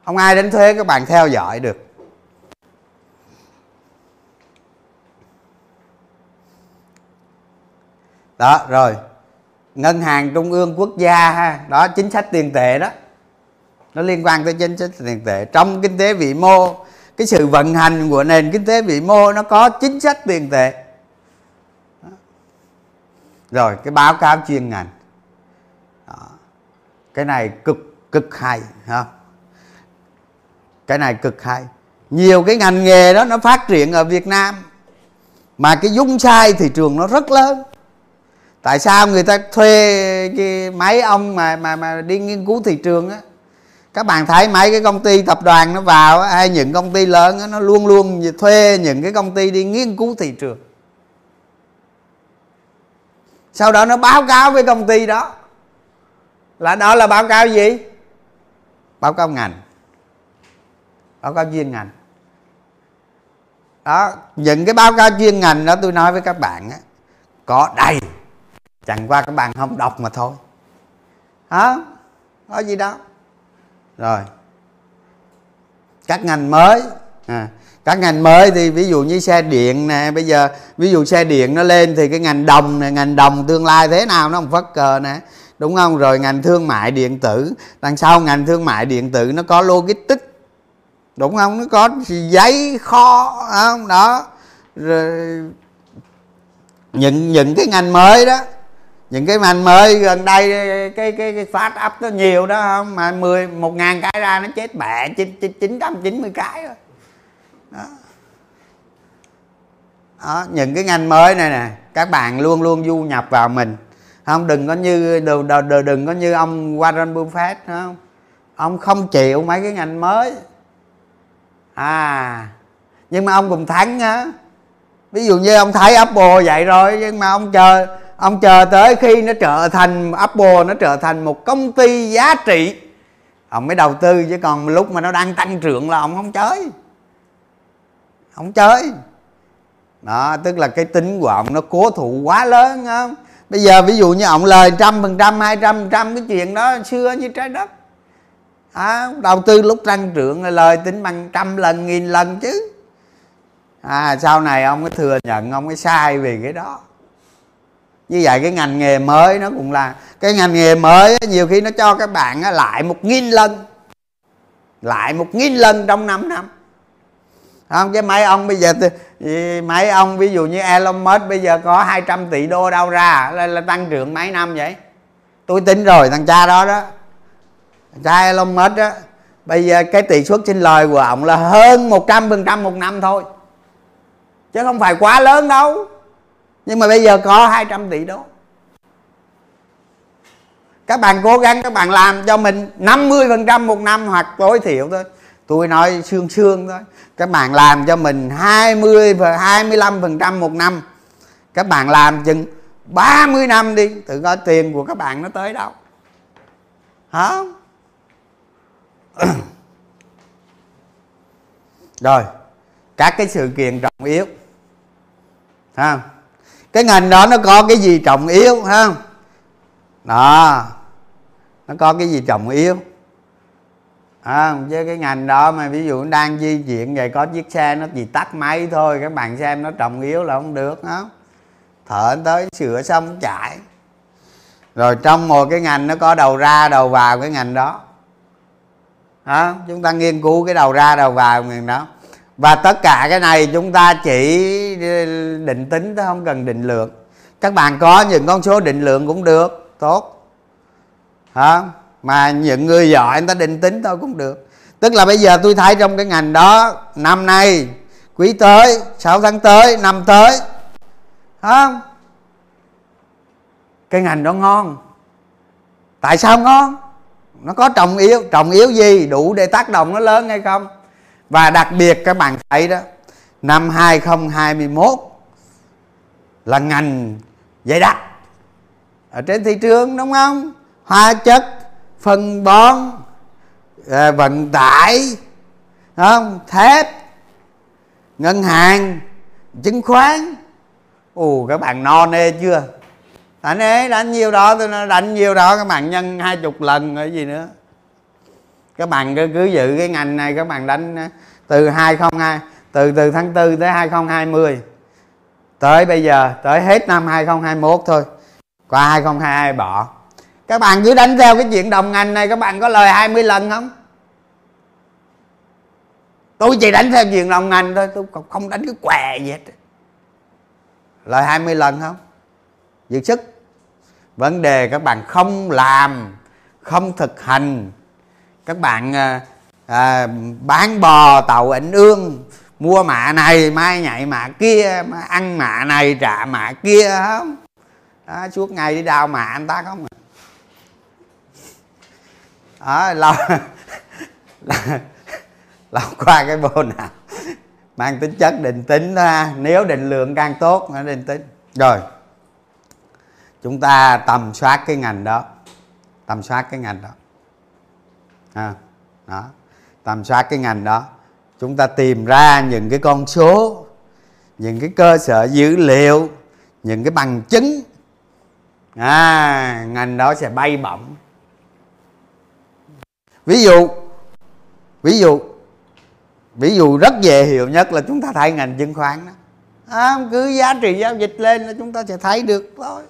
Không ai đánh thuế các bạn theo dõi được. Đó, rồi. Ngân hàng trung ương quốc gia ha, đó, chính sách tiền tệ đó. Nó liên quan tới chính sách tiền tệ. Trong kinh tế vĩ mô, cái sự vận hành của nền kinh tế vĩ mô nó có chính sách tiền tệ. Rồi, cái báo cáo chuyên ngành. Đó. cái này cực cực hay không? Cái này cực hay. Nhiều cái ngành nghề đó nó phát triển ở Việt Nam, mà cái dung sai thị trường nó rất lớn tại sao người ta thuê cái máy ông mà mà mà đi nghiên cứu thị trường á? Các bạn thấy mấy cái công ty tập đoàn nó vào hay những công ty lớn đó, nó luôn luôn thuê những cái công ty đi nghiên cứu thị trường. Sau đó nó báo cáo với công ty đó. Là đó là báo cáo gì? Báo cáo ngành. Báo cáo chuyên ngành. Đó những cái báo cáo chuyên ngành đó tôi nói với các bạn á có đầy chẳng qua các bạn không đọc mà thôi. Hả? Có gì đâu rồi. Các ngành mới. À, các ngành mới thì ví dụ như xe điện nè bây giờ ví dụ xe điện nó lên thì cái ngành đồng này ngành đồng tương lai thế nào nó không phất cờ nè. Đúng không? Rồi ngành thương mại điện tử. Đằng sau ngành thương mại điện tử nó có logistics. Đúng không? Nó có giấy kho không? Đó. Rồi những những cái ngành mới đó những cái ngành mới gần đây cái cái cái phát up nó nhiều đó không? Mà mười một ngàn cái ra nó chết bẹ chín trăm chín mươi cái rồi đó. đó những cái ngành mới này nè các bạn luôn luôn du nhập vào mình. Không đừng có như đừng, đừng, đừng có như ông Warren Buffett không? Ông không chịu mấy cái ngành mới. À nhưng mà ông cũng thắng á. Ví dụ như ông thấy Apple vậy rồi nhưng mà ông chờ ông chờ tới khi nó trở thành Apple nó trở thành một công ty giá trị. Ông mới đầu tư chứ còn lúc mà nó đang tăng trưởng là ông không chơi. Không chơi. Đó tức là cái tính của ông nó cố thủ quá lớn không bây giờ ví dụ như ông lời trăm phần trăm hai trăm trăm cái chuyện đó xưa như trái đất. À, đầu tư lúc tăng trưởng là lời tính bằng trăm lần nghìn lần chứ. À sau này ông mới thừa nhận ông mới sai vì cái đó như vậy cái ngành nghề mới nó cũng là cái ngành nghề mới nhiều khi nó cho các bạn lại một nghìn lần. Lại một nghìn lần trong 5 năm. Không cái mấy ông bây giờ mấy ông ví dụ như Elon Musk bây giờ có 200 tỷ đô đâu ra là, là tăng trưởng mấy năm vậy? Tôi tính rồi thằng cha đó đó. Thằng cha Elon Musk đó bây giờ cái tỷ suất sinh lời của ông là hơn 100 phần trăm một năm thôi. Chứ không phải quá lớn đâu nhưng mà bây giờ có 200 tỷ đô các bạn cố gắng, các bạn làm cho mình 50 phần trăm một năm hoặc tối thiểu thôi. Tôi nói xương xương thôi. Các bạn làm cho mình 20 và 25 phần trăm một năm. Các bạn làm chừng 30 năm đi. Tự coi tiền của các bạn nó tới đâu. Hả? Rồi, các cái sự kiện trọng yếu. Ha cái ngành đó nó có cái gì trọng yếu ha? Đó. Nó có cái gì trọng yếu? À, với cái ngành đó mà ví dụ đang di chuyển vậy có chiếc xe nó chỉ tắt máy thôi các bạn xem nó trọng yếu là không được đó thợ tới sửa xong chạy rồi trong một cái ngành nó có đầu ra đầu vào cái ngành đó. À, chúng ta nghiên cứu cái đầu ra đầu vào ngành đó và tất cả cái này chúng ta chỉ định tính thôi không cần định lượng. Các bạn có những con số định lượng cũng được, tốt. Hả? Mà những người giỏi, người ta định tính thôi cũng được. Tức là bây giờ tôi thấy trong cái ngành đó, năm nay, quý tới 6 tháng tới, năm tới không cái ngành đó ngon. Tại sao ngon? Nó có trọng yếu trọng yếu gì? Đủ để tác động nó lớn hay không? Và đặc biệt các bạn thấy đó, năm 2021 là ngành dày đặc ở trên thị trường, đúng không? Hóa chất, phân bón à, vận tải không? Thép, ngân hàng, chứng khoán. Ù các bạn no nê chưa? Đánh ế đánh nhiều đó, tôi đánh nhiều đó, các bạn nhân hai chục lần rồi gì nữa các bạn cứ, cứ giữ cái ngành này các bạn đánh ờ, từ 202 từ từ tháng 4 tới 2020 tới bây giờ tới hết năm 2021 thôi. Qua 2022 bỏ? Các bạn cứ đánh theo cái chuyện đồng ngành này các bạn có lời 20 lần không? Tôi chỉ đánh theo chuyện đồng ngành thôi tôi không đánh cái què gì hết. Lời 20 lần không? Dư sức. Vấn đề các bạn không làm không thực hành các bạn à, à, bán bò tàu ảnh ương mua mạ này mai nhảy mạ kia ăn mạ này trả mạ kia không? Đó, suốt ngày đi đào mạ anh ta không à? Đó lâu lâu qua cái bộ nào? Mang tính chất định tính ha. Nếu định lượng càng tốt nó định tính. Rồi chúng ta tầm soát cái ngành đó. Tầm soát cái ngành đó à, đó. Tầm soát cái ngành đó. Chúng ta tìm ra những cái con số những cái cơ sở dữ liệu những cái bằng chứng. À, ngành đó sẽ bay bổng. Ví dụ ví dụ ví dụ rất dễ hiểu nhất là chúng ta thấy ngành chứng khoán đó. À, cứ giá trị giao dịch lên là chúng ta sẽ thấy được thôi.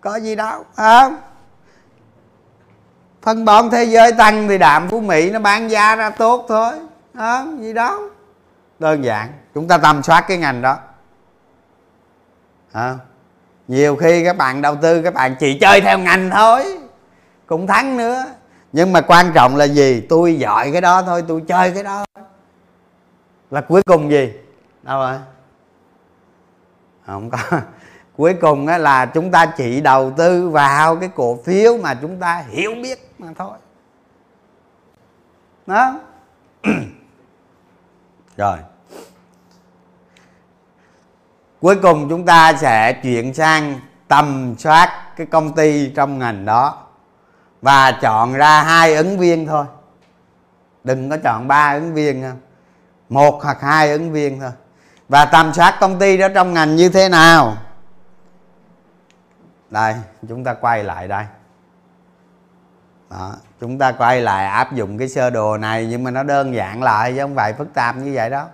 Có gì đâu à, phân bón thế giới tăng thì đạm của mỹ nó bán giá ra tốt thôi. À, gì đó đơn giản. Chúng ta tầm soát cái ngành đó. À, nhiều khi các bạn đầu tư các bạn chỉ chơi theo ngành thôi. Cũng thắng nữa. Nhưng mà quan trọng là gì? Tôi giỏi cái đó thôi tôi chơi cái đó là cuối cùng gì? Đâu rồi? Không có. Cuối cùng là chúng ta chỉ đầu tư vào cái cổ phiếu mà chúng ta hiểu biết mà thôi. Đó. Rồi. Cuối cùng chúng ta sẽ chuyển sang tầm soát cái công ty trong ngành đó và chọn ra hai ứng viên thôi. Đừng có chọn ba ứng viên không một hoặc hai ứng viên thôi. Và tầm soát công ty đó trong ngành như thế nào? Đây, chúng ta quay lại đây đó, chúng ta quay lại áp dụng cái sơ đồ này nhưng mà nó đơn giản lại chứ không phải phức tạp như vậy đó.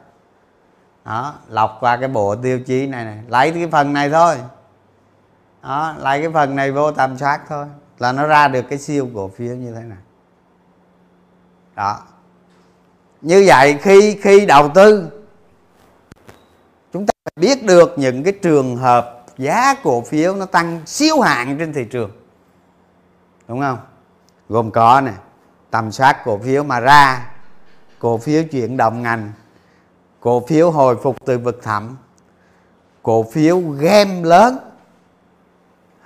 Đó lọc qua cái bộ tiêu chí này này lấy cái phần này thôi. Đó lấy cái phần này vô tầm soát thôi là nó ra được cái siêu cổ phiếu như thế này. Đó. Như vậy khi khi đầu tư chúng ta phải biết được những cái trường hợp giá cổ phiếu nó tăng siêu hạn trên thị trường. Đúng không? Gồm có này tầm soát cổ phiếu mà ra cổ phiếu chuyển động ngành cổ phiếu hồi phục từ vực thẳm cổ phiếu game lớn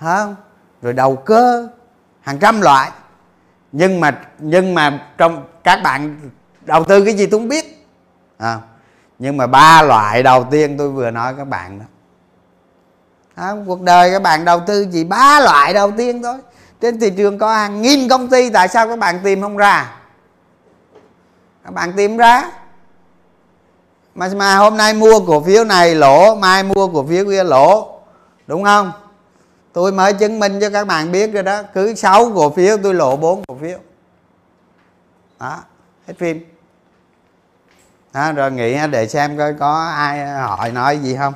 không rồi đầu cơ hàng trăm loại. Nhưng mà nhưng mà trong các bạn đầu tư cái gì tôi không biết. À, nhưng mà ba loại đầu tiên tôi vừa nói các bạn đó. À, cuộc đời các bạn đầu tư chỉ ba loại đầu tiên thôi trên thị trường có hàng nghìn công ty tại sao các bạn tìm không ra? Các bạn tìm ra. Mà mà hôm nay mua cổ phiếu này lỗ mai mua cổ phiếu kia lỗ đúng không? Tôi mới chứng minh cho các bạn biết rồi đó cứ 6 cổ phiếu tôi lộ 4 cổ phiếu. Đó hết phim. Đó, rồi nghĩ để xem coi có ai hỏi nói gì không.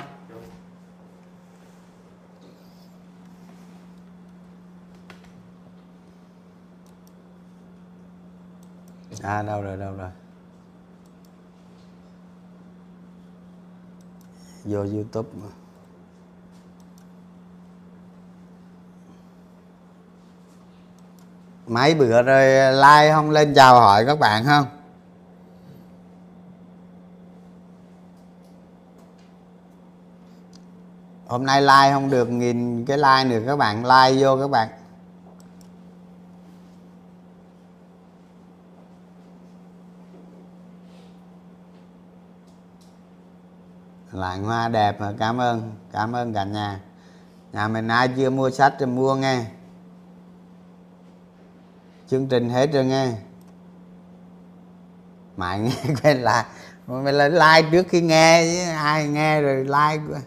À đâu rồi đâu rồi. Vô youtube mà. mấy bữa rồi like không lên chào hỏi các bạn không? Hôm nay like không được, nghìn cái like được các bạn. Like vô các bạn. Lại hoa đẹp cảm ơn cảm ơn cả nhà. Nhà mình ai chưa mua sách thì mua nghe. Chương trình hết rồi nghe. Mày nghe quen là mày là like trước khi nghe chứ, ai nghe rồi like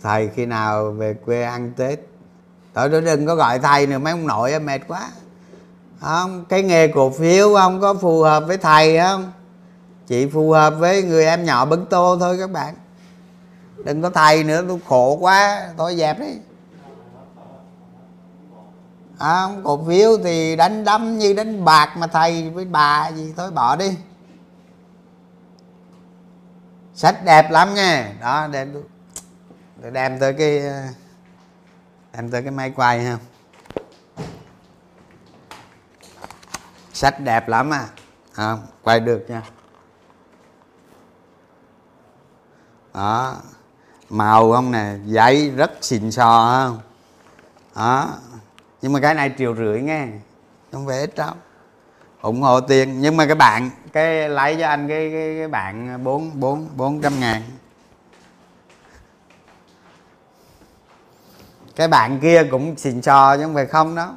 thầy khi nào về quê ăn tết? Thôi đừng có gọi thầy nữa, mấy ông nội mệt quá không cái nghề cổ phiếu không có phù hợp với thầy không? Chỉ phù hợp với người em nhỏ bấn tô thôi các bạn. Đừng có thầy nữa tôi khổ quá thôi dẹp đi. À, cổ phiếu thì đánh đấm như đánh bạc mà thầy với bà gì thôi bỏ đi. Sách đẹp lắm nha đó để để đem tới cái đem tới cái máy quay không sách đẹp lắm à, à quay được nha. Đó. Màu không nè giấy rất xịn sò không? Đó. Nhưng mà cái này triệu rưỡi nghe không phải ít đâu. Ủng hộ tiền nhưng mà cái bạn cái lấy cho anh cái cái, cái bạn bốn bốn bốn trăm ngàn. Cái bạn kia cũng xịn sò chứ không phải không đó.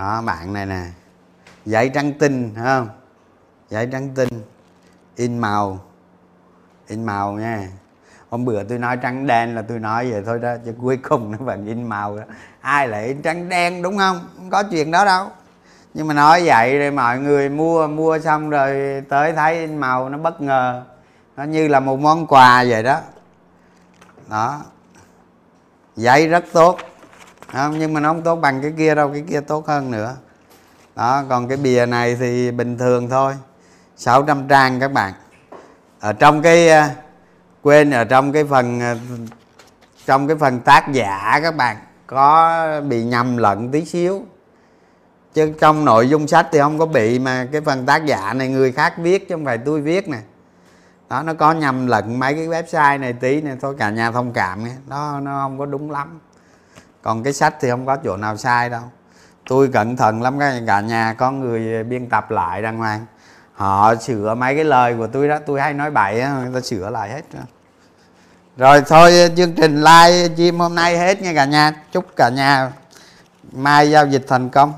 Đó, bạn này nè. Giấy trắng tinh, thấy không? Giấy trắng tinh. In màu. In màu nha. Hôm bữa tôi nói trắng đen là tôi nói vậy thôi đó, chứ cuối cùng nó vẫn in màu đó. ai lại in trắng đen, đúng không? Không có chuyện đó đâu. Nhưng mà nói vậy rồi mọi người mua mua xong rồi tới thấy in màu nó bất ngờ. Nó như là một món quà vậy đó. Đó. Giấy rất tốt không? nhưng mà nó không tốt bằng cái kia đâu, cái kia tốt hơn nữa. Đó, còn cái bìa này thì bình thường thôi. 600 trang các bạn. Ở trong cái ờ, quên, ở trong cái phần ờ, trong cái phần tác giả các bạn, có bị nhầm lẫn tí xíu. Chứ trong nội dung sách thì không có bị mà cái phần tác giả này người khác viết chứ không phải tôi viết nè. Đó, nó có nhầm lẫn mấy cái website này tí này thôi cả nhà thông cảm nghe nó nó không có đúng lắm còn cái sách thì không có chỗ nào sai đâu. Tôi cẩn thận lắm cả nhà có người biên tập lại đàng hoàng. Họ sửa mấy cái lời của tôi đó, tôi hay nói bậy á, người ta sửa lại hết rồi rồi thôi, chương trình live stream hôm nay hết nha cả nhà. Chúc cả nhà mai giao dịch thành công.